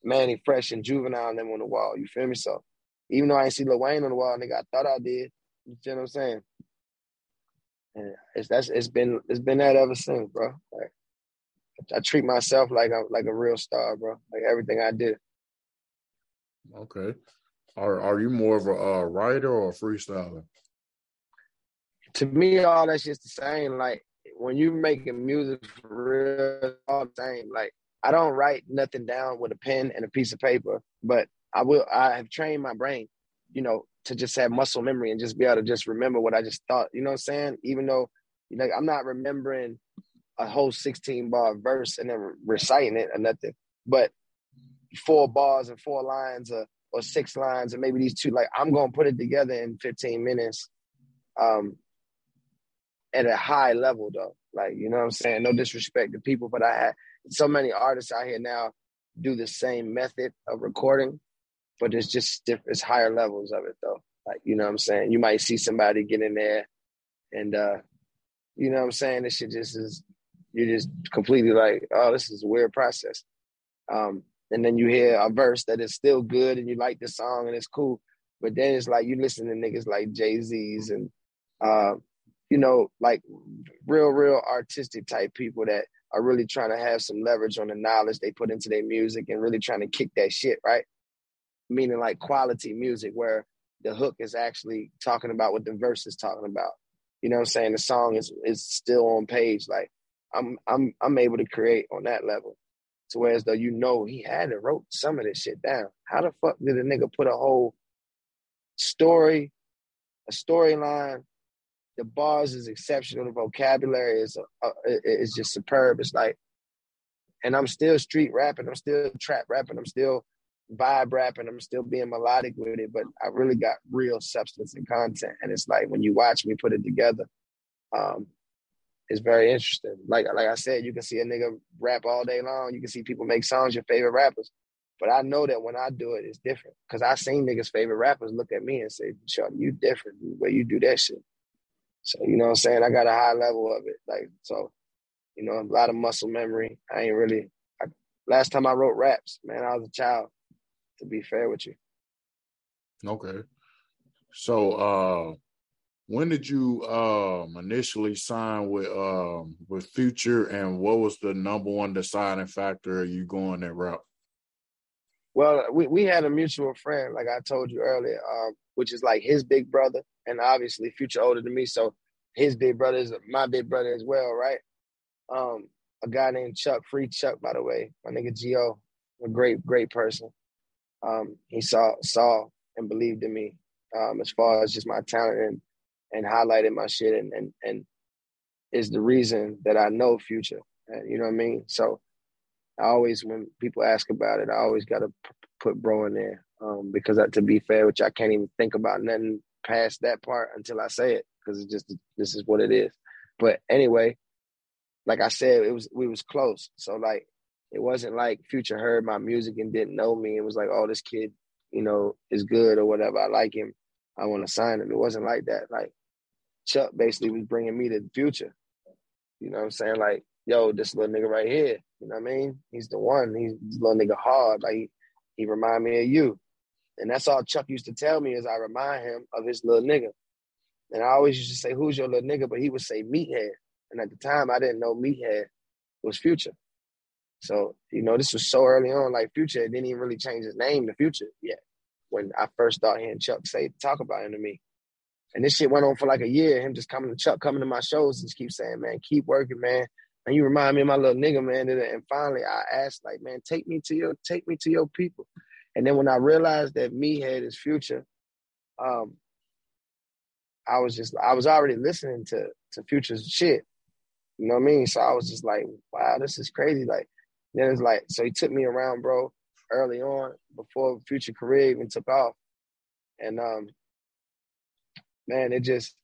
Mannie Fresh and Juvenile and them on the wall. You feel me? So even though I ain't see Lil Wayne on the wall, nigga, I thought I did. You know what I'm saying? And it's that's it's been it's been that ever since, bro. Like I treat myself like I'm like a real star, bro. Like everything I do. Okay. Are are you more of a writer or a freestyler? To me, all that's just the same. Like when you making music for real, all the same. Like I don't write nothing down with a pen and a piece of paper, but I will. I have trained my brain, you know, to just have muscle memory and just be able to just remember what I just thought. You know what I'm saying? Even though, know, I'm not remembering a whole 16 bar verse and then reciting it or nothing, but four bars and four lines or, or six lines and maybe these two like i'm gonna put it together in 15 minutes um at a high level though. Like you know what i'm saying? No disrespect to people but i had so many artists out here now do the same method of recording but it's just it's higher levels of it though. Like you know what i'm saying? You might see somebody get in there and uh you know what i'm saying? This shit just is you're just completely like oh this is a weird process. Um and then you hear a verse that is still good and you like the song and it's cool. But then it's like you listen to niggas like Jay Z's and uh, you know, like real, real artistic type people that are really trying to have some leverage on the knowledge they put into their music and really trying to kick that shit, right? Meaning like quality music where the hook is actually talking about what the verse is talking about. You know what I'm saying? The song is is still on page. Like I'm I'm I'm able to create on that level to where as though you know he had to wrote some of this shit down. How the fuck did a nigga put a whole story, a storyline? The bars is exceptional. The vocabulary is uh, is just superb. It's like, and I'm still street rapping. I'm still trap rapping. I'm still vibe rapping. I'm still being melodic with it. But I really got real substance and content. And it's like when you watch me put it together, um, it's very interesting. Like like I said, you can see a nigga rap all day long. You can see people make songs your favorite rappers. But I know that when I do it, it's different. Cause I seen niggas' favorite rappers look at me and say, Shorty, you different the way you do that shit. So, you know what I'm saying? I got a high level of it. Like, so, you know, a lot of muscle memory. I ain't really I, last time I wrote raps, man, I was a child, to be fair with you. Okay. So uh when did you um initially sign with um with Future and what was the number one deciding factor of you going that route? Well, we, we had a mutual friend, like I told you earlier. Um, which is like his big brother, and obviously Future older than me, so his big brother is my big brother as well, right? Um, a guy named Chuck, Free Chuck, by the way, my nigga Gio, a great, great person. Um, he saw saw and believed in me um, as far as just my talent and and highlighted my shit and and and is the reason that I know Future. You know what I mean? So I always, when people ask about it, I always got to p- put bro in there um, because I, to be fair, which I can't even think about nothing past that part until I say it because it's just this is what it is. But anyway, like I said, it was we was close. So like it wasn't like Future heard my music and didn't know me. It was like, oh, this kid, you know, is good or whatever. I like him. I want to sign him. It wasn't like that. Like Chuck basically was bringing me to the future. You know what I'm saying? Like, yo, this little nigga right here. You know what I mean? He's the one. He's this little nigga hard. Like he, remind me of you. And that's all Chuck used to tell me is I remind him of his little nigga. And I always used to say, who's your little nigga? But he would say meathead. And at the time I didn't know meathead was future. So, you know, this was so early on, like Future didn't even really change his name to Future yet. When I first started hearing Chuck say talk about him to me. And this shit went on for like a year. Him just coming to Chuck, coming to my shows, and just keep saying, "Man, keep working, man." And you remind me of my little nigga, man. And finally, I asked, like, "Man, take me to your, take me to your people." And then when I realized that Meathead his future, um, I was just, I was already listening to to Future's shit. You know what I mean? So I was just like, "Wow, this is crazy!" Like, then it's like, so he took me around, bro, early on before Future career even took off, and um, man, it just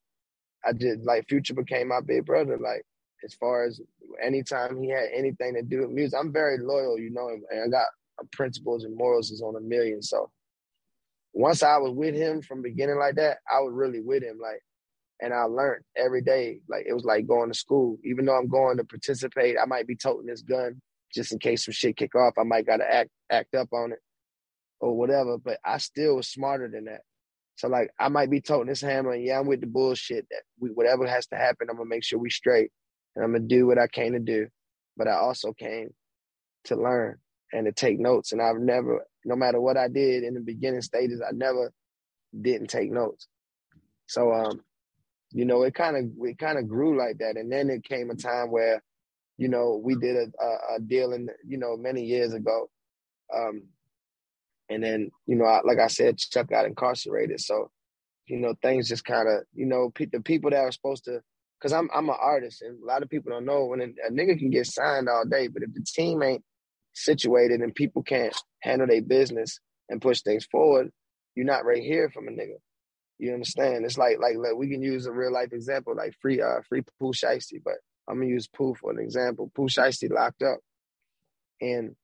I just like Future became my big brother. Like as far as anytime he had anything to do with music, I'm very loyal, you know, and I got principles and morals is on a million. So once I was with him from beginning like that, I was really with him. Like, and I learned every day. Like it was like going to school. Even though I'm going to participate, I might be toting this gun just in case some shit kick off. I might gotta act act up on it or whatever. But I still was smarter than that. So like I might be toting this hammer, and yeah, I'm with the bullshit that we whatever has to happen, I'm gonna make sure we straight, and I'm gonna do what I came to do. But I also came to learn and to take notes, and I've never, no matter what I did in the beginning stages, I never didn't take notes. So um, you know, it kind of it kind of grew like that, and then it came a time where, you know, we did a, a, a deal in you know many years ago, um, and then, you know, like I said, Chuck got incarcerated. So, you know, things just kind of, you know, the people that are supposed to, because I'm I'm an artist, and a lot of people don't know when a, a nigga can get signed all day, but if the team ain't situated and people can't handle their business and push things forward, you're not right here from a nigga. You understand? It's like like like we can use a real life example, like free uh free Pooh Shiesty, but I'm gonna use Pooh for an example. Pooh Shiesty locked up, and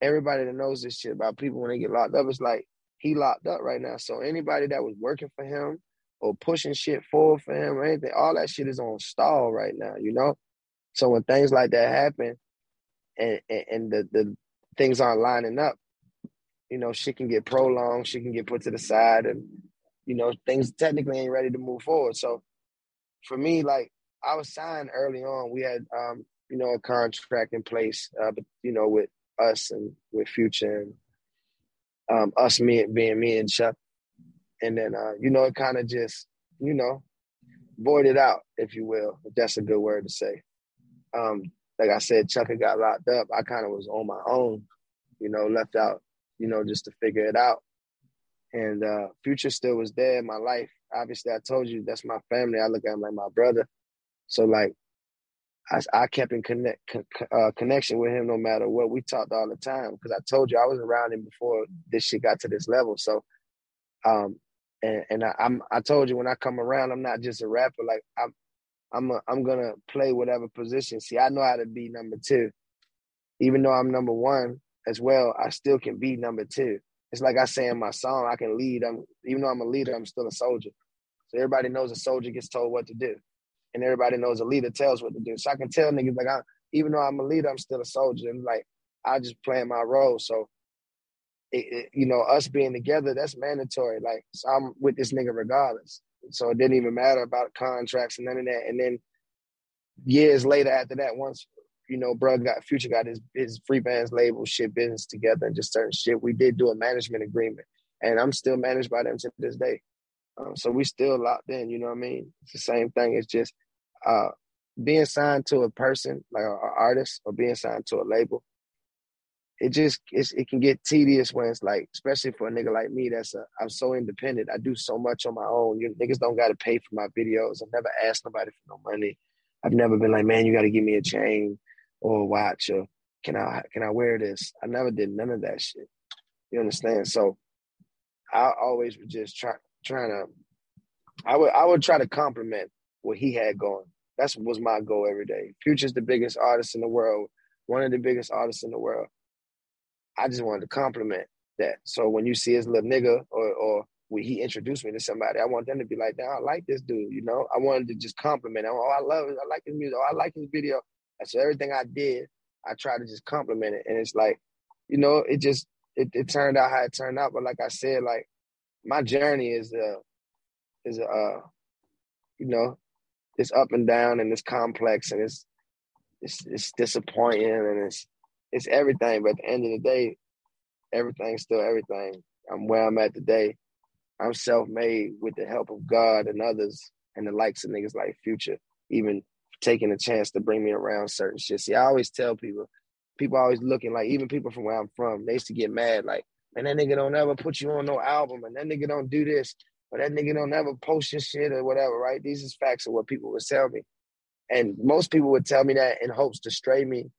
everybody that knows this shit about people when they get locked up, it's like he locked up right now. So anybody that was working for him or pushing shit forward for him or anything, all that shit is on stall right now, you know? So when things like that happen and and, and the, the things aren't lining up, you know, shit can get prolonged, shit can get put to the side and you know, things technically ain't ready to move forward. So for me, like I was signed early on. We had um, you know, a contract in place, uh, but you know, with us and with Future and um, us me being me and Chuck. And then uh, you know, it kind of just, you know, voided out, if you will, if that's a good word to say. Um, like I said, Chuck had got locked up. I kind of was on my own, you know, left out, you know, just to figure it out. And uh, Future still was there in my life. Obviously, I told you that's my family. I look at him like my brother. So like I, I kept in connect uh, connection with him no matter what. We talked all the time because I told you I was around him before this shit got to this level. So, um, and and I, I'm I told you when I come around, I'm not just a rapper. Like I'm, I'm a, I'm gonna play whatever position. See, I know how to be number two, even though I'm number one as well. I still can be number two. It's like I say in my song, I can lead. I'm even though I'm a leader, I'm still a soldier. So everybody knows a soldier gets told what to do and everybody knows a leader tells what to do. So I can tell niggas like I even though I'm a leader, I'm still a soldier. And like I just playing my role. So it, it, you know, us being together, that's mandatory. Like so I'm with this nigga regardless. So it didn't even matter about contracts and none of that. And then years later after that, once you know, bro got future got his his Freebandz label shit business together and just certain shit. We did do a management agreement. and I'm still managed by them to this day. Um, so we still locked in. You know what I mean? It's the same thing. It's just uh, being signed to a person like an artist or being signed to a label. It just it can get tedious when it's like, especially for a nigga like me. That's a I'm so independent. I do so much on my own. You niggas don't got to pay for my videos. I've never asked nobody for no money. I've never been like, man, you got to give me a chain or a watch or can I can I wear this? I never did none of that shit. You understand? So I always was just try, trying to I would I would try to compliment what he had going. That's was my goal every day. Future's the biggest artist in the world, one of the biggest artists in the world. I just wanted to compliment that. So when you see his little nigga or or when he introduced me to somebody, I want them to be like, "Damn, I like this dude." You know, I wanted to just compliment him. Oh, I love it. I like his music. Oh, I like his video. And so everything I did, I tried to just compliment it. And it's like, you know, it just it, it turned out how it turned out. But like I said, like my journey is uh is uh you know it's up and down and it's complex and it's it's it's disappointing and it's it's everything. But at the end of the day, everything's still everything. I'm where I'm at today. I'm self-made with the help of God and others and the likes of niggas like Future, even taking a chance to bring me around certain shit. See, I always tell people, people always looking like even people from where I'm from, they used to get mad like, man, that nigga don't ever put you on no album and that nigga don't do this or that nigga don't ever post your shit or whatever, right? These is facts of what people would tell me. And most people would tell me that in hopes to stray me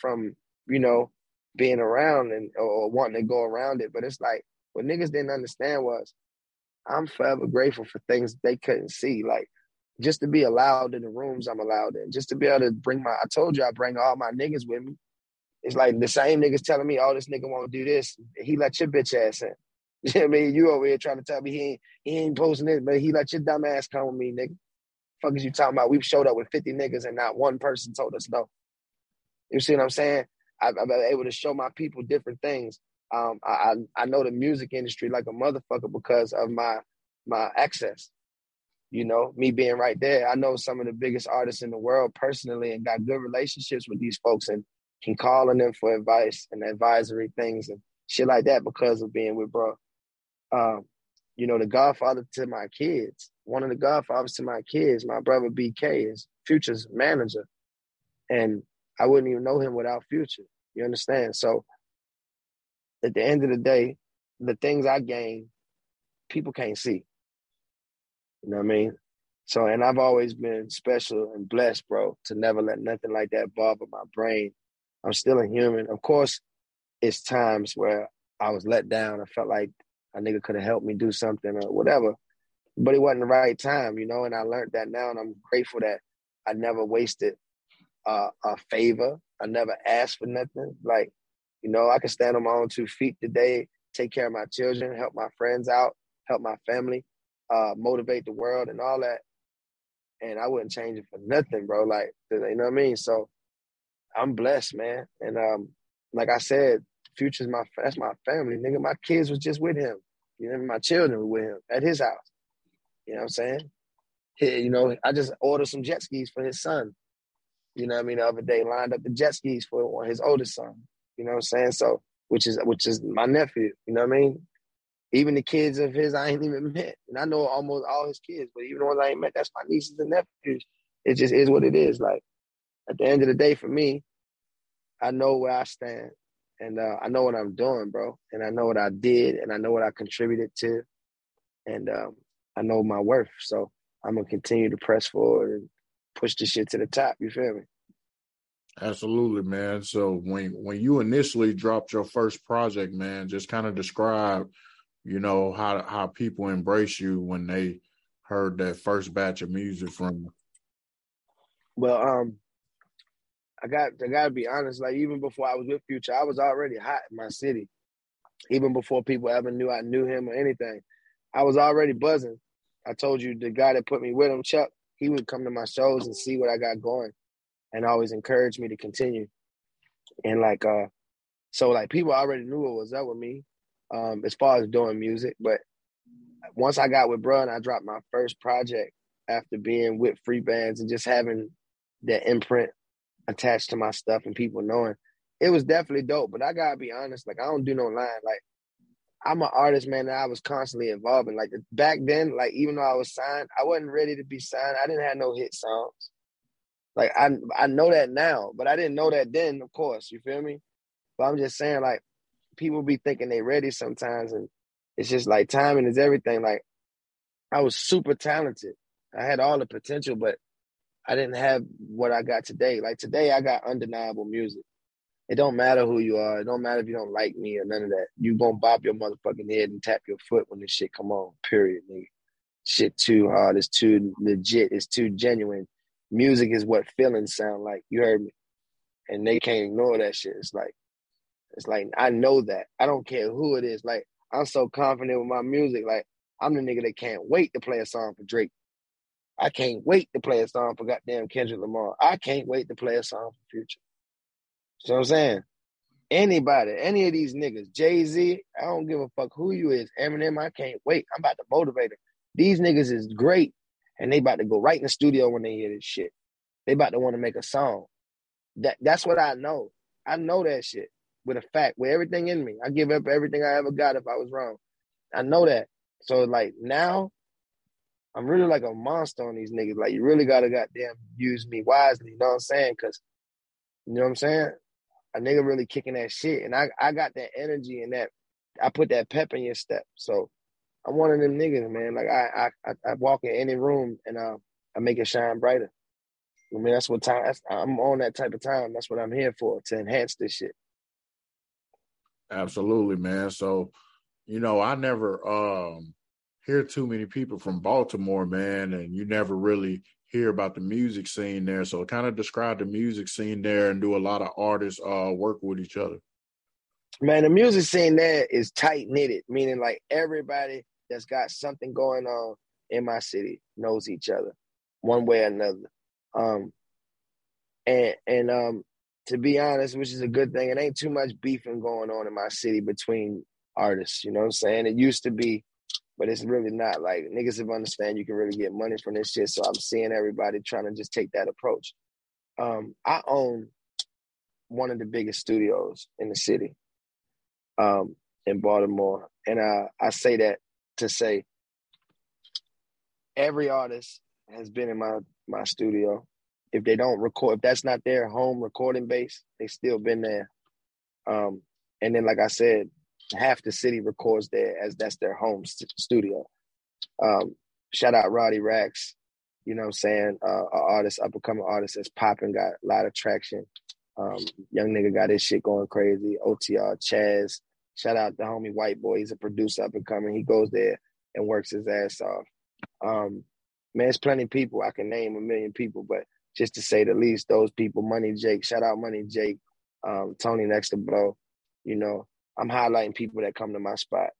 from, you know, being around and or wanting to go around it. But it's like what niggas didn't understand was I'm forever grateful for things they couldn't see. Like just to be allowed in the rooms I'm allowed in, just to be able to bring my I told you I bring all my niggas with me. It's like the same niggas telling me, oh, this nigga won't do this. He let your bitch ass in. You know what I mean? You over here trying to tell me he ain't he ain't posting this, but he let your dumb ass come with me, nigga. Fuck is you talking about? We've showed up with 50 niggas and not one person told us no. You see what I'm saying? I've, I've been able to show my people different things. Um, I, I know the music industry like a motherfucker because of my my access. You know, me being right there. I know some of the biggest artists in the world personally and got good relationships with these folks and can call on them for advice and advisory things and shit like that because of being with bro. Um, you know, the godfather to my kids, one of the godfathers to my kids, my brother BK is Future's manager. And I wouldn't even know him without Future. You understand? So at the end of the day, the things I gain, people can't see. You know what I mean? So, and I've always been special and blessed, bro, to never let nothing like that bother my brain. I'm still a human. Of course, it's times where I was let down. I felt like a nigga could have helped me do something or whatever, but it wasn't the right time, you know. And I learned that now, and I'm grateful that I never wasted uh, a favor. I never asked for nothing. Like, you know, I can stand on my own two feet today, take care of my children, help my friends out, help my family, uh, motivate the world, and all that. And I wouldn't change it for nothing, bro. Like, you know what I mean? So I'm blessed, man. And um, like I said, Future's my that's my family, nigga. My kids was just with him. You know, my children were with him at his house. You know what I'm saying? He, you know, I just ordered some jet skis for his son. You know what I mean? The other day, lined up the jet skis for his oldest son. You know what I'm saying? So, which is which is my nephew. You know what I mean? Even the kids of his I ain't even met, and I know almost all his kids, but even the ones I ain't met, that's my nieces and nephews. It just is what it is. Like at the end of the day, for me, I know where I stand and uh, I know what I'm doing, bro, and I know what I did, and I know what I contributed to, and um, I know my worth. So I'm gonna continue to press forward and push the shit to the top. You feel me? Absolutely, man. So when when you initially dropped your first project, man, just kind of describe, you know, how how people embrace you when they heard that first batch of music from you. Well, um, I got I gotta be honest. Like even before I was with Future, I was already hot in my city. Even before people ever knew I knew him or anything, I was already buzzing. I told you the guy that put me with him, Chuck, he would come to my shows and see what I got going, and always encourage me to continue. And like, uh, so like people already knew what was up with me, um, as far as doing music. But once I got with Bro and I dropped my first project after being with Freebandz and just having that imprint attached to my stuff and people knowing it was definitely dope. But I gotta be honest, like I don't do no line. Like I'm an artist, man, and I was constantly involved in like back then, like even though I was signed, I wasn't ready to be signed. I didn't have no hit songs. Like I I know that now, but I didn't know that then, of course. You feel me? But I'm just saying, like, people be thinking they ready sometimes, and it's just like timing is everything. Like, I was super talented. I had all the potential, but I didn't have what I got today. Like today, I got undeniable music. It don't matter who you are. It don't matter if you don't like me or none of that. You gonna bop your motherfucking head and tap your foot when this shit come on. Period, nigga. Shit too hard. It's too legit. It's too genuine. Music is what feelings sound like. You heard me, and they can't ignore that shit. It's like, it's like I know that. I don't care who it is. Like I'm so confident with my music. Like I'm the nigga that can't wait to play a song for Drake. I can't wait to play a song for goddamn Kendrick Lamar. I can't wait to play a song for Future. You know what I'm saying? Anybody, any of these niggas, Jay Z, I don't give a fuck who you is. Eminem, I can't wait. I'm about to motivate them. These niggas is great, and they about to go right in the studio when they hear this shit. They about to want to make a song. That that's what I know. I know that shit with a fact, with everything in me. I give up everything I ever got if I was wrong. I know that. So like now, I'm really like a monster on these niggas. Like you really gotta goddamn use me wisely. You know what I'm saying? Cause you know what I'm saying a nigga really kicking that shit, and I I got that energy and that I put that pep in your step. So I'm one of them niggas, man. Like I I I walk in any room and uh, I make it shine brighter. I mean that's what time that's, I'm on that type of time. That's what I'm here for to enhance this shit. Absolutely, man. So, you know, I never um hear too many people from Baltimore, man, and you never really hear about the music scene there. So kind of describe the music scene there and do a lot of artists uh work with each other. Man, the music scene there is tight knitted, meaning like everybody that's got something going on in my city knows each other one way or another. Um and and um to be honest, which is a good thing, it ain't too much beefing going on in my city between artists, you know what I'm saying? It used to be but it's really not like niggas have understand you can really get money from this shit. So I'm seeing everybody trying to just take that approach. Um, I own one of the biggest studios in the city, um, in Baltimore, and uh, I say that to say every artist has been in my my studio. If they don't record, if that's not their home recording base, they still been there. Um, and then, like I said, half the city records there as that's their home st- studio. Um, shout out Roddy Racks, you know what I'm saying? Uh, artist, up and coming artist that's popping, got a lot of traction. Um, young nigga got his shit going crazy. OTR, Chaz. Shout out the homie White Boy. He's a producer up and coming. He goes there and works his ass off. Um, man, it's plenty of people. I can name a million people, but just to say the least, those people, Money Jake, shout out Money Jake, um, Tony next to Blow, you know, I'm highlighting people that come to my spot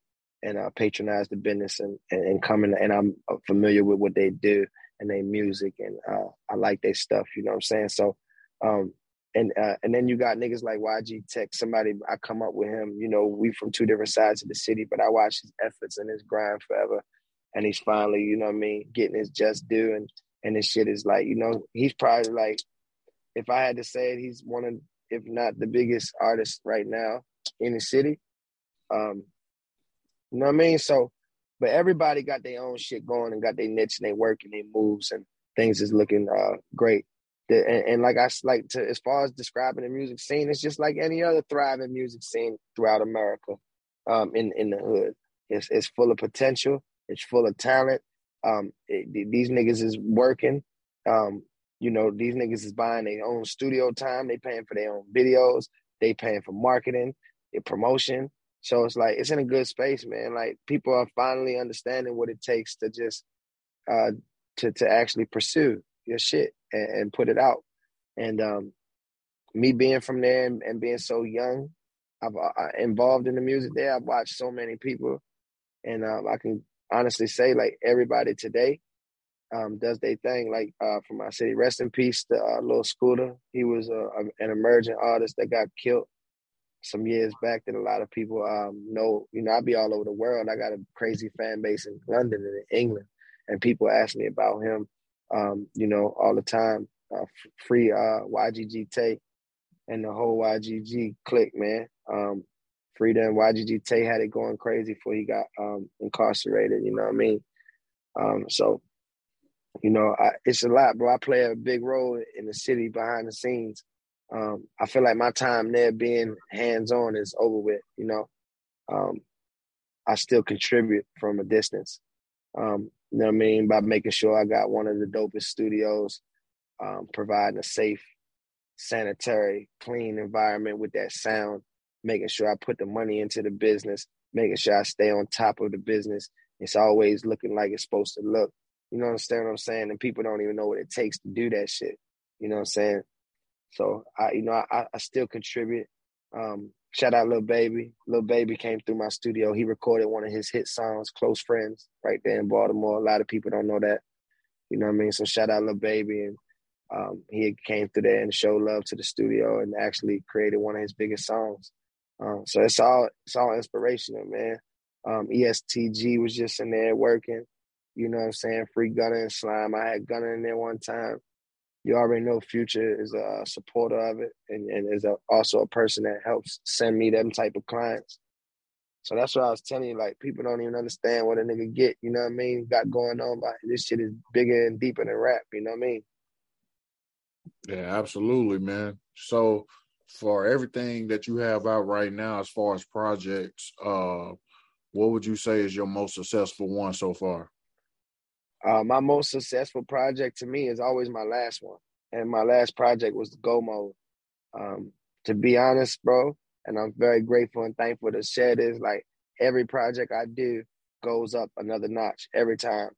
and uh, patronize the business and, and, and come in, and I'm uh, familiar with what they do and their music and uh, I like their stuff. You know what I'm saying? So, um, and uh, and then you got niggas like YG Teck. Somebody I come up with him. You know, we from two different sides of the city, but I watch his efforts and his grind forever, and he's finally, you know what I mean, getting his just due. And and this shit is like, you know, he's probably like, if I had to say it, he's one of, if not the biggest artist right now in the city. Um, you know what I mean? So, but everybody got their own shit going and got their niche and they work and they moves and things is looking uh, great. The, and, and, like I like to, as far as describing the music scene, it's just like any other thriving music scene throughout America. Um, in in the hood, it's it's full of potential. It's full of talent. Um, it, these niggas is working. Um, you know, these niggas is buying their own studio time. They paying for their own videos. They paying for marketing promotion. So it's like it's in a good space, man. Like people are finally understanding what it takes to just uh to to actually pursue your shit and, and put it out. And um me being from there and, and being so young, I've uh, involved in the music there. I've watched so many people, and um, I can honestly say like everybody today um, does their thing. Like uh, from my city, rest in peace to uh, Scoota. He was uh, an emerging artist that got killed some years back that a lot of people um, know. You know, I be all over the world. I got a crazy fan base in London and in England, and people ask me about him. Um, you know, all the time. Uh, free uh, YGG Tay and the whole YGG clique, man. Um, and YGG Tay had it going crazy before he got um, incarcerated. You know what I mean? Um, so, you know, I, it's a lot, bro. I play a big role in the city behind the scenes. Um, I feel like my time there being hands on is over with. You know, um, I still contribute from a distance. Um, you know what I mean? By making sure I got one of the dopest studios, um, providing a safe, sanitary, clean environment with that sound, making sure I put the money into the business, making sure I stay on top of the business. It's always looking like it's supposed to look. You know what I'm saying? And people don't even know what it takes to do that shit. You know what I'm saying? So I, you know, I, I still contribute. Um, shout out Lil Baby. Lil Baby came through my studio. He recorded one of his hit songs, Close Friends, right there in Baltimore. A lot of people don't know that. You know what I mean? So shout out Lil Baby. And um, he came through there and showed love to the studio and actually created one of his biggest songs. Um, so it's all it's all inspirational, man. Um, ESTG was just in there working. You know what I'm saying? Free Gunna and Slime. I had Gunna in there one time. You already know Future is a supporter of it and, and is a, also a person that helps send me them type of clients. So that's what I was telling you. Like people don't even understand what a nigga get. You know what I mean? Got going on, but this shit is bigger and deeper than rap. You know what I mean? Yeah, absolutely, man. So for everything that you have out right now as far as projects, uh, what would you say is your most successful one so far? Uh, my most successful project to me is always my last one, and my last project was the Go Mode. Um, to be honest, bro, and I'm very grateful and thankful to share this. Like every project I do goes up another notch every time.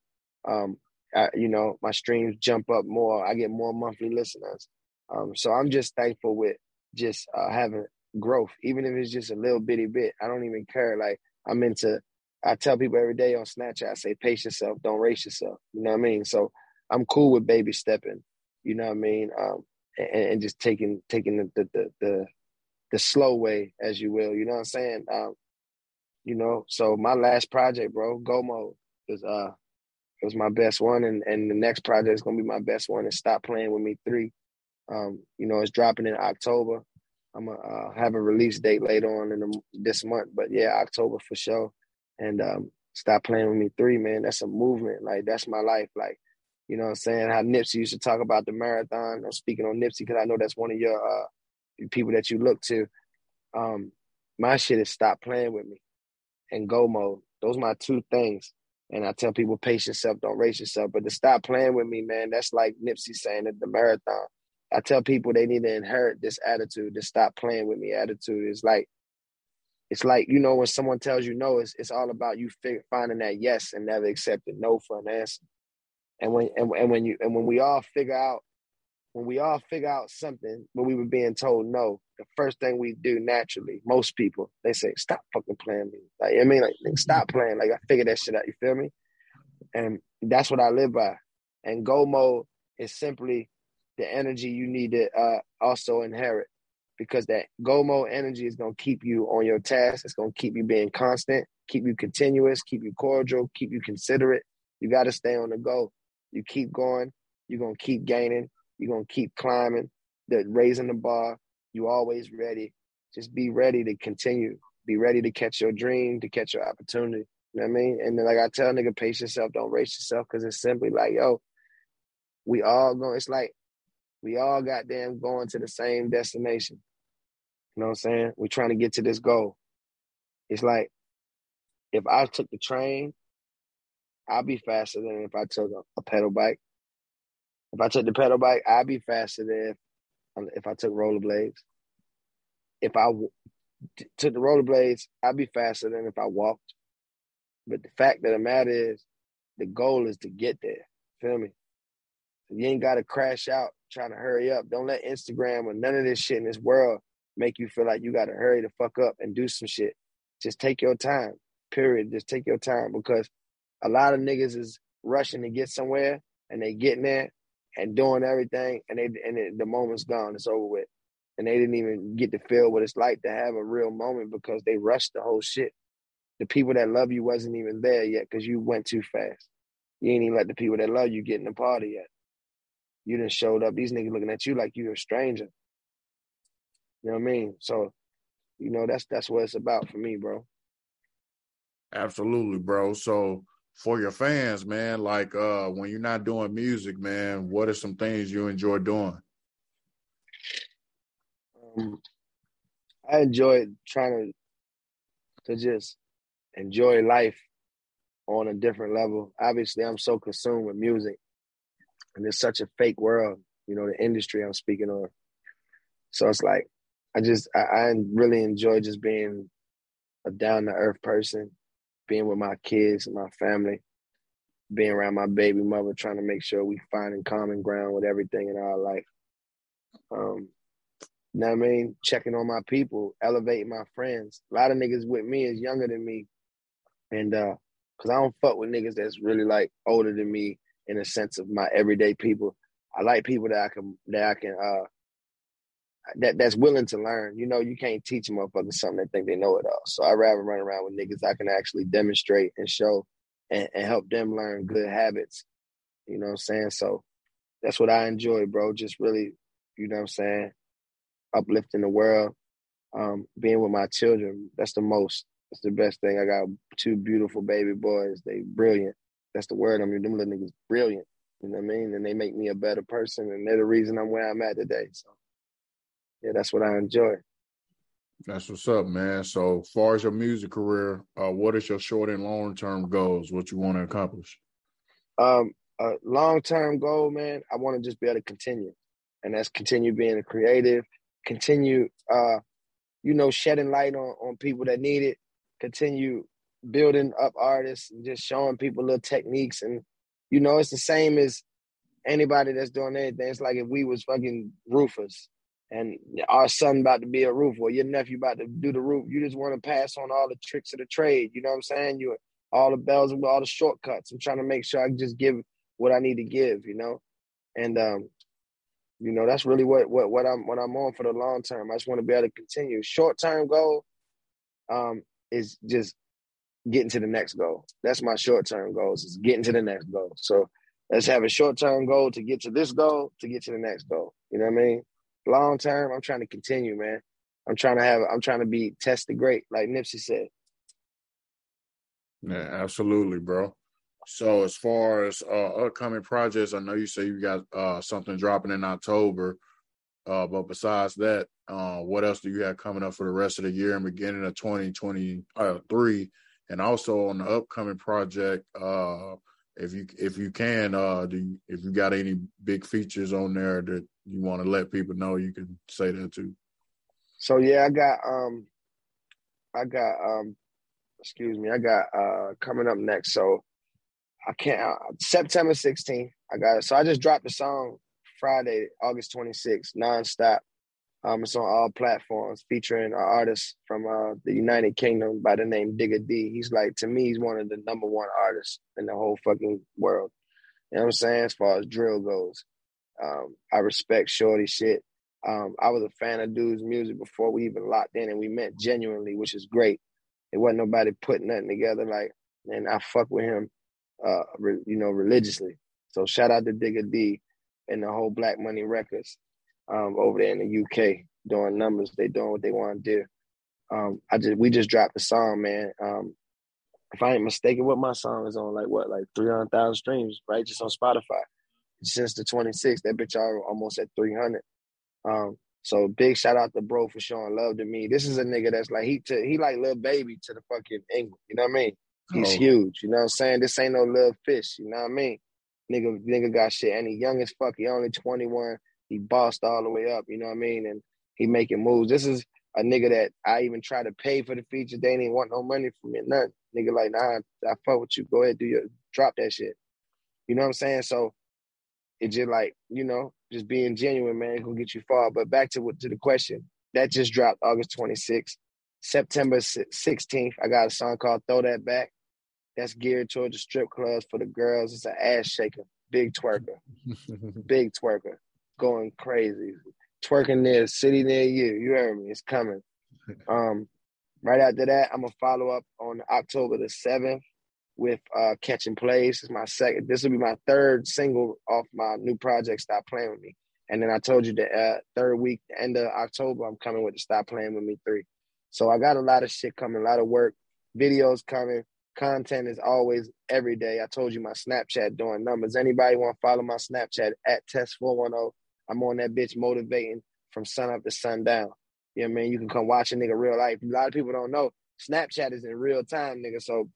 Um, I, you know, my streams jump up more. I get more monthly listeners. Um, so I'm just thankful with just uh, having growth, even if it's just a little bitty bit. I don't even care. Like I'm into. I tell people every day on Snapchat, I say, pace yourself, don't race yourself. You know what I mean? So I'm cool with baby stepping. You know what I mean? Um, and, and, just taking taking the, the the, the the slow way, as you will. You know what I'm saying? Um, you know. So my last project, bro, Go Mode, was uh, it was my best one, and and the next project is gonna be my best one. And Stop Playing with Me three. Um, you know, it's dropping in October. I'm gonna uh, have a release date later on in the, this month, but yeah, October for sure. And um, stop playing with me three, man. That's a movement. Like that's my life. Like you know, what I'm saying how Nipsey used to talk about the marathon. I'm speaking on Nipsey because I know that's one of your uh, people that you look to. Um, my shit is stop playing with me and go mode. Those my two things. And I tell people, pace yourself, don't race yourself. But to stop playing with me, man, that's like Nipsey saying at the marathon. I tell people they need to inherit this attitude, to stop playing with me attitude. It's like, it's like, you know, when someone tells you no, it's, it's all about you finding that yes and never accepting no for an answer. And when, and, and when you, and when we all figure out, when we all figure out something when we were being told no, the first thing we do naturally, most people, they say, stop fucking playing me. Like, I mean, like, stop playing. Like, I figured that shit out. You feel me? And that's what I live by. And go mode is simply the energy you need to uh, also inherit because that go mode energy is going to keep you on your task. It's going to keep you being constant, keep you continuous, keep you cordial, keep you considerate. You got to stay on the go. You keep going, you're going to keep gaining, you're going to keep climbing, the raising the bar. You always ready. Just be ready to continue. Be ready to catch your dream, to catch your opportunity. You know what I mean? And then, like I tell nigga, pace yourself, don't race yourself, because it's simply like, yo, we all going. It's like we all got them going to the same destination. You know what I'm saying? We're trying to get to this goal. It's like if I took the train, I'll be faster than if I took a, a pedal bike. If I took the pedal bike, I'd be faster than if, um, if I took rollerblades. If I w- t- took the rollerblades, I'd be faster than if I walked. But the fact of the matter is, the goal is to get there. Feel me? You ain't got to crash out trying to hurry up. Don't let Instagram or none of this shit in this world make you feel like you got to hurry the fuck up and do some shit. Just take your time, period. Just take your time because a lot of niggas is rushing to get somewhere and they getting there and doing everything and they and it, the moment's gone. It's over with. And they didn't even get to feel what it's like to have a real moment because they rushed the whole shit. The people that love you wasn't even there yet because you went too fast. You ain't even let the people that love you get in the party yet. You didn't showed up. These niggas looking at you like you're a stranger. You know what I mean? So you know, that's that's what it's about for me, bro. Absolutely, bro. So for your fans, man, like uh when you're not doing music, man, what are some things you enjoy doing? Um, I enjoy trying to to just enjoy life on a different level. Obviously, I'm so consumed with music, and it's such a fake world. You know, the industry I'm speaking on. So it's like I just I, I really enjoy just being a down to earth person, being with my kids and my family, being around my baby mother, trying to make sure we finding common ground with everything in our life. Um, you know what I mean? Checking on my people, elevating my friends. A lot of niggas with me is younger than me. And uh, cause I don't fuck with niggas that's really like older than me in a sense of my everyday people. I like people that I can that I can uh that that's willing to learn. You know, you can't teach a motherfucker something they think they know it all. So I'd rather run around with niggas I can actually demonstrate and show and, and help them learn good habits. You know what I'm saying? So that's what I enjoy, bro. Just really, you know what I'm saying, uplifting the world, um, being with my children. That's the most. That's the best thing. I got two beautiful baby boys. They brilliant. That's the word. I mean, them little niggas brilliant. You know what I mean? And they make me a better person, and they're the reason I'm where I'm at today. So yeah, that's what I enjoy. That's what's up, man. So, far as your music career, uh, what is your short and long term goals? What you want to accomplish? Um, a long term goal, man. I want to just be able to continue, and that's continue being a creative, continue, uh, you know, shedding light on on people that need it, continue building up artists, and just showing people little techniques, and you know, it's the same as anybody that's doing anything. It's like if we was fucking roofers and our son about to be a roofer or your nephew about to do the roof. You just want to pass on all the tricks of the trade. You know what I'm saying? You all the bells and all the shortcuts. I'm trying to make sure I just give what I need to give, you know? And um, you know, that's really what what what I'm what I'm on for the long term. I just want to be able to continue. Short term goal um is just getting to the next goal. That's my short term goals is getting to the next goal. So let's have a short term goal to get to this goal to get to the next goal. You know what I mean? long term, I'm trying to continue, man. I'm trying to have I'm trying to be tested great, like Nipsey said. Yeah, absolutely, bro. So as far as uh, upcoming projects, I know you say you got uh, something dropping in October. Uh, but besides that, uh, what else do you have coming up for the rest of the year and beginning of 2023? And also on the upcoming project, uh, if you if you can, uh, do you, if you got any big features on there that you want to let people know, you can say that too. So yeah, I got um, I got um, excuse me, I got uh coming up next. So I can't uh, September 16th. I got it. So I just dropped the song Friday, August 26th, nonstop. Um, it's on all platforms, featuring an artist from uh, the United Kingdom by the name Digga D. He's like to me, he's one of the number one artists in the whole fucking world. You know what I'm saying? As far as drill goes. Um, I respect Shorty shit. Um, I was a fan of dude's music before we even locked in, and we met genuinely, which is great. It wasn't nobody putting nothing together, like, and I fuck with him, uh, re- you know, religiously. So shout out to Digga D and the whole Black Money Records um, over there in the UK doing numbers. They doing what they want to do. Um, I just we just dropped the song, man. Um, if I ain't mistaken, what my song is on, like what, like three hundred thousand streams, right? Just on Spotify since the 26th. That bitch are almost at 300. Um, so big shout out to bro for showing love to me. This is a nigga that's like he to, he like Lil Baby to the fucking England. You know what I mean? He's oh. huge. You know what I'm saying? This ain't no little fish. You know what I mean? Nigga, nigga got shit, and he young as fuck. He only 21. He bossed all the way up. You know what I mean? And he making moves. This is a nigga that I even try to pay for the feature. They didn't want no money from me. Nothing. Nigga like, nah, I fuck with you. Go ahead, do your drop that shit. You know what I'm saying? So it just like you know just being genuine man gonna get you far but back to to the question that just dropped august 26th september 16th i got a song called throw that back that's geared towards the strip clubs for the girls it's an ass shaker big twerker big twerker going crazy twerking near city near you you heard me it's coming um right after that i'm gonna follow up on october the 7th with uh, Catching Plays. This is my second. This will be my third single off my new project. Stop playing with me. And then I told you the uh, third week, the end of October, I'm coming with the Stop Playing with Me three. So I got a lot of shit coming, a lot of work, videos coming. Content is always every day. I told you my Snapchat doing numbers. Anybody want to follow my Snapchat at Test410? I'm on that bitch motivating from sun up to sundown. You know what I mean? You can come watch a nigga real life. A lot of people don't know Snapchat is in real time, nigga. So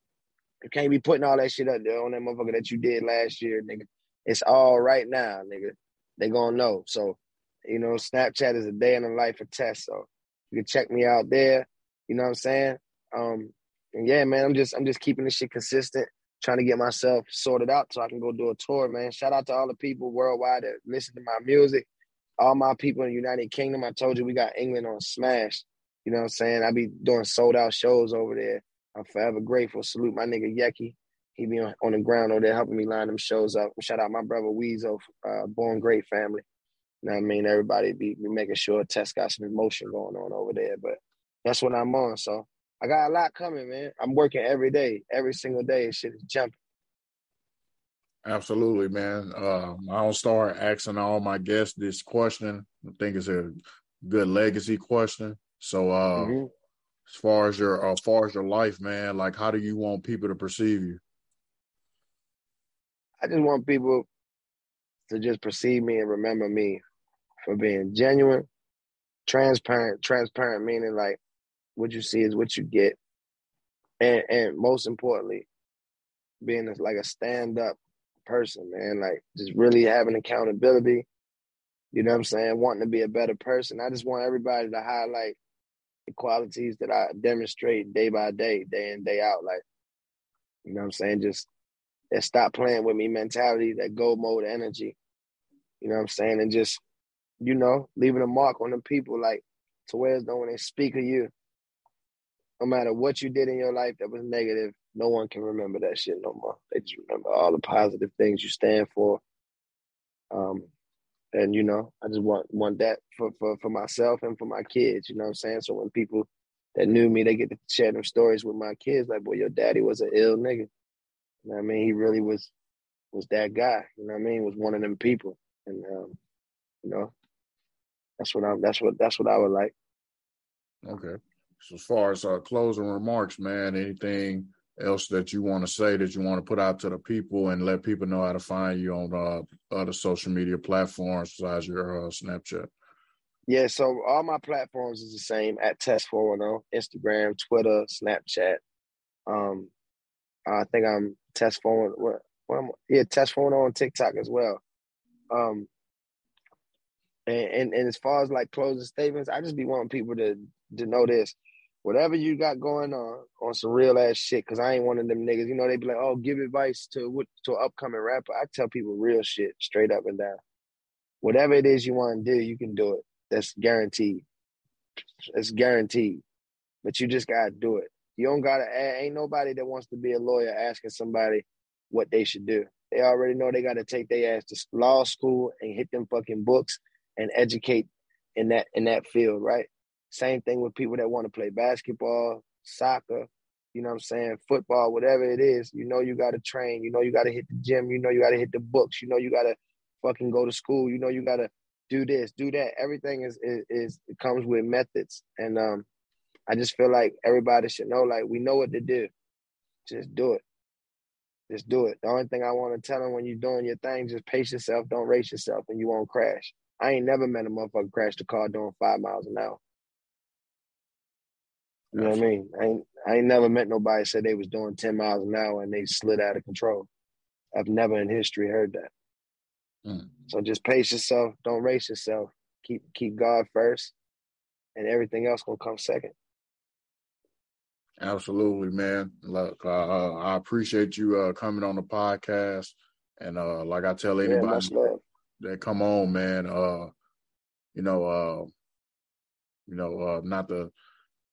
you can't be putting all that shit up there on that motherfucker that you did last year, nigga. It's all right now, nigga. They gonna know. So, you know, Snapchat is a day in the life of Test. So you can check me out there. You know what I'm saying? Um, and yeah, man, I'm just I'm just keeping this shit consistent, trying to get myself sorted out so I can go do a tour, man. Shout out to all the people worldwide that listen to my music. All my people in the United Kingdom. I told you we got England on Smash. You know what I'm saying? I be doing sold out shows over there. I'm forever grateful. Salute my nigga Yeki. He be on, on the ground over there helping me line them shows up. Shout out my brother Weezo, uh, Born Great family. You know what I mean? Everybody be, be making sure Test got some emotion going on over there. But that's what I'm on. So I got a lot coming, man. I'm working every day, every single day. Shit is jumping. Absolutely, man. Uh, I don't start asking all my guests this question. I think it's a good legacy question. So, uh, mm-hmm. as far as your, uh, as far as your life, man, like, how do you want people to perceive you? I just want people to just perceive me and remember me for being genuine, transparent. Transparent meaning like what you see is what you get, and and most importantly, being like a stand up person, man. Like just really having accountability. You know what I'm saying? Wanting to be a better person. I just want everybody to highlight the qualities that I demonstrate day by day, day in, day out. Like, you know what I'm saying? Just that stop playing with me mentality, that go mode energy. You know what I'm saying? And just, you know, leaving a mark on the people like to where it's when they speak of you, no matter what you did in your life that was negative, no one can remember that shit no more. They just remember all the positive things you stand for. Um, and you know, I just want want that for, for for myself and for my kids. You know what I'm saying? So when people that knew me, they get to share them stories with my kids. Like, boy, your daddy was an ill nigga. You know what I mean? He really was was that guy. You know what I mean? Was one of them people. And um, you know, that's what I'm that's what that's what I would like. Okay. So as far as uh, closing remarks, man, anything else that you want to say that you want to put out to the people and let people know how to find you on uh, other social media platforms besides your uh, Snapchat? Yeah, so all my platforms is the same at Test 410, Instagram, Twitter, Snapchat. Um, I think I'm Test 410. What, what yeah, Test 410 on TikTok as well. Um, and, and, and as far as like closing statements, I just be wanting people to to know this whatever you got going on on some real ass shit. Cause I ain't one of them niggas. You know, they be like, oh, give advice to what to an upcoming rapper. I tell people real shit, straight up and down. Whatever it is you want to do, you can do it. That's guaranteed. It's guaranteed. But you just gotta do it. You don't gotta. Ain't nobody that wants to be a lawyer asking somebody what they should do. They already know they gotta take their ass to law school and hit them fucking books and educate in that in that field, right? Same thing with people that want to play basketball, soccer, you know what I'm saying, football, whatever it is. You know you got to train. You know you got to hit the gym. You know you got to hit the books. You know you got to fucking go to school. You know you got to do this, do that. Everything is, is is it comes with methods, and um, I just feel like everybody should know, like we know what to do. Just do it. Just do it. The only thing I want to tell them when you're doing your thing, just pace yourself, don't race yourself, and you won't crash. I ain't never met a motherfucker crash the car doing five miles an hour. You know what I mean? I ain't, I ain't never met nobody said they was doing 10 miles an hour and they slid out of control. I've never in history heard that. Mm. So just pace yourself, don't race yourself. Keep keep God first, and everything else gonna come second. Absolutely, man. Look, uh, I appreciate you uh, coming on the podcast, and uh, like I tell anybody yeah, that come on, man, uh, you know, uh, you know, uh, not to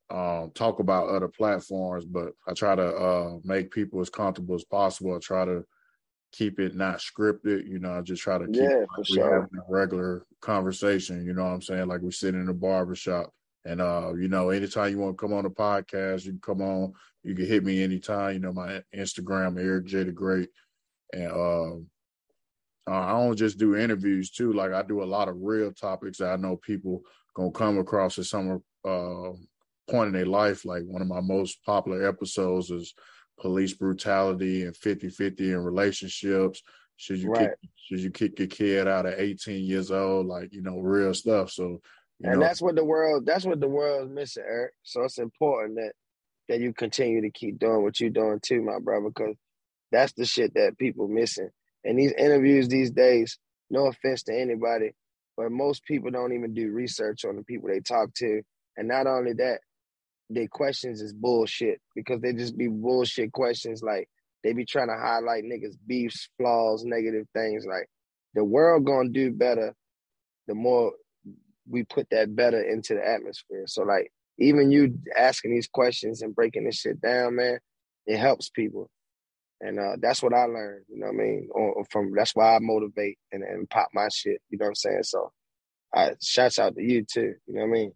um, talk about other platforms, but I try to uh, make people as comfortable as possible. I try to keep it not scripted, you know, I just try to keep yeah, it like we sure. having a regular conversation, you know what I'm saying? Like we sit in a barbershop. And uh, you know, anytime you want to come on the podcast, you can come on. You can hit me anytime. You know, my Instagram, Eric J the Great. And uh, I don't just do interviews too. Like I do a lot of real topics that I know people gonna come across as some uh point in their life. Like one of my most popular episodes is police brutality and 50-50 in relationships. Should you Right. kick should you kick your kid out at 18 years old? Like, you know, real stuff. So and know, that's what the world that's what the world's missing, Eric. So it's important that that you continue to keep doing what you're doing too, my brother, because that's the shit that people missing. And these interviews these days, no offense to anybody, but most people don't even do research on the people they talk to. And not only that, their questions is bullshit because they just be bullshit questions like they be trying to highlight niggas beefs, flaws, negative things. Like the world gonna do better the more we put that better into the atmosphere. So like even you asking these questions and breaking this shit down, man, it helps people. And uh, that's what I learned, you know what I mean? Or, from that's why I motivate and, and pop my shit, you know what I'm saying? So I shouts out to you too, you know what I mean?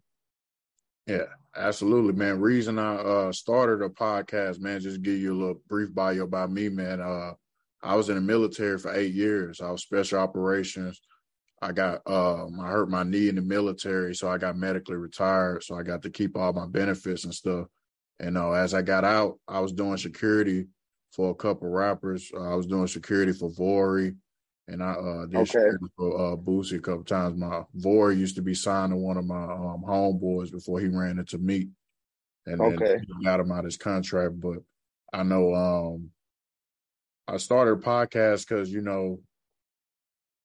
Yeah, absolutely, man. Reason I uh started a podcast, man, just give you a little brief bio about me, man. Uh I was in the military for eight years. I was special operations. I got um I hurt my knee in the military, so I got medically retired. So I got to keep all my benefits and stuff. And uh, as I got out, I was doing security for a couple rappers. Uh, I was doing security for Vori, and I uh, did Okay. for uh, Boosie a couple times. My Vori used to be signed to one of my um, homeboys before he ran into me, and then Okay. got him out of his contract. But I know um, I started podcast because you know,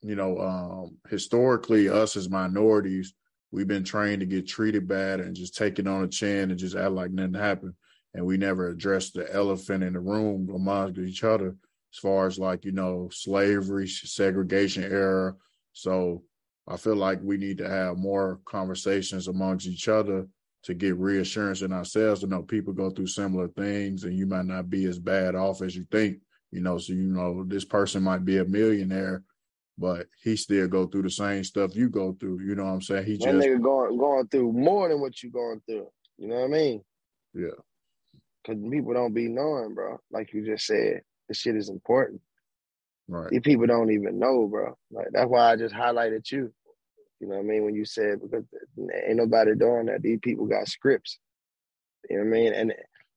you know, um, historically, us as minorities, we've been trained to get treated bad and just take it on the chin and just act like nothing happened. And we never addressed the elephant in the room amongst each other as far as like, you know, slavery, segregation era. So I feel like we need to have more conversations amongst each other to get reassurance in ourselves to know people go through similar things and you might not be as bad off as you think. You know, so you know, this person might be a millionaire, but he still go through the same stuff you go through. You know what I'm saying? He That just nigga going going through more than what you going through. You know what I mean? Yeah. Cause people don't be knowing, bro. Like you just said, this shit is important. right. These people don't even know, bro. Like that's why I just highlighted you. You know what I mean? When you said because ain't nobody doing that. These people got scripts. You know what I mean? And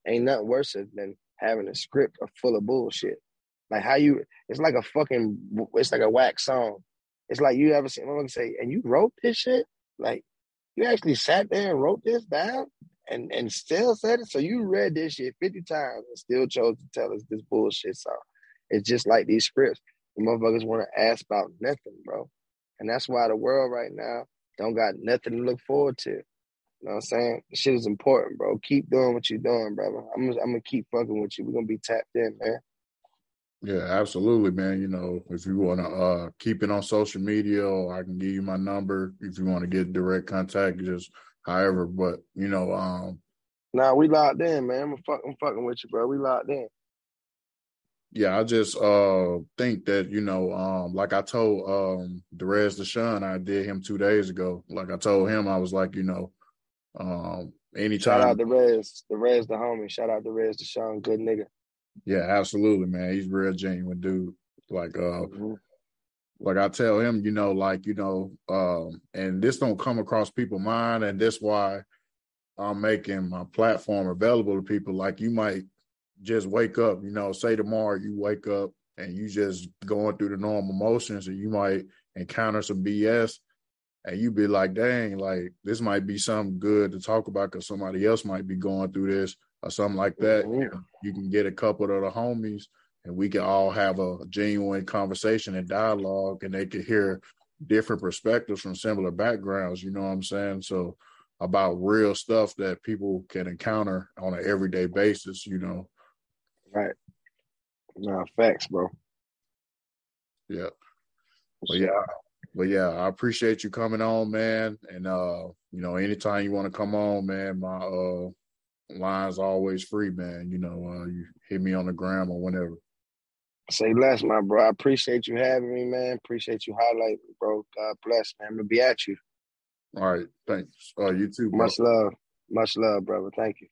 ain't nothing worse than having a script full of bullshit. Like how you, it's like a fucking, it's like a whack song. It's like you ever seen someone say, and you wrote this shit? Like you actually sat there and wrote this down and and still said it. So you read this shit 50 times and still chose to tell us this bullshit song. It's just like these scripts. The motherfuckers want to ask about nothing, bro. And that's why the world right now don't got nothing to look forward to. You know what I'm saying? This shit is important, bro. Keep doing what you're doing, brother. I'm gonna, I'm gonna keep fucking with you. We're gonna be tapped in, man. Yeah, absolutely, man. You know, if you want to uh keep it on social media, or I can give you my number if you want to get direct contact, just however. But you know, um, Nah, we locked in, man. I'm, fuck, I'm fucking with you, bro. We locked in. yeah, I just uh think that you know, um, like I told um Derez De'Shon, I did him two days ago. Like I told him, I was like, you know, um, Shout anytime, out to Rez. The Rez, the homie. Shout out to Rez, the Sean. Good nigga. yeah, absolutely, man. He's real genuine dude. Like uh, Mhm. Like I tell him, you know, like, you know, um, and this don't come across people's mind, and that's why I'm making my platform available to people. Like you might just wake up, you know, say tomorrow you wake up and you just going through the normal motions and you might encounter some BS and you be like, dang, like this might be something good to talk about because somebody else might be going through this or something like that. Mhm. You can get a couple of the homies and we can all have a genuine conversation and dialogue and they can hear different perspectives from similar backgrounds, you know what I'm saying? So about real stuff that people can encounter on an everyday basis, you know. Right. Nah, facts, bro. Yeah. But yeah, but yeah, I appreciate you coming on, man. And uh, you know, anytime you want to come on, man, my uh line's always free, man. You know, uh you hit me on the gram or whenever. Say less, my bro. I appreciate you having me, man. Appreciate you highlighting, bro. God bless, man. I'm gonna be at you. All right, thanks. Uh you too, bro. Much love. Much love, brother. Thank you.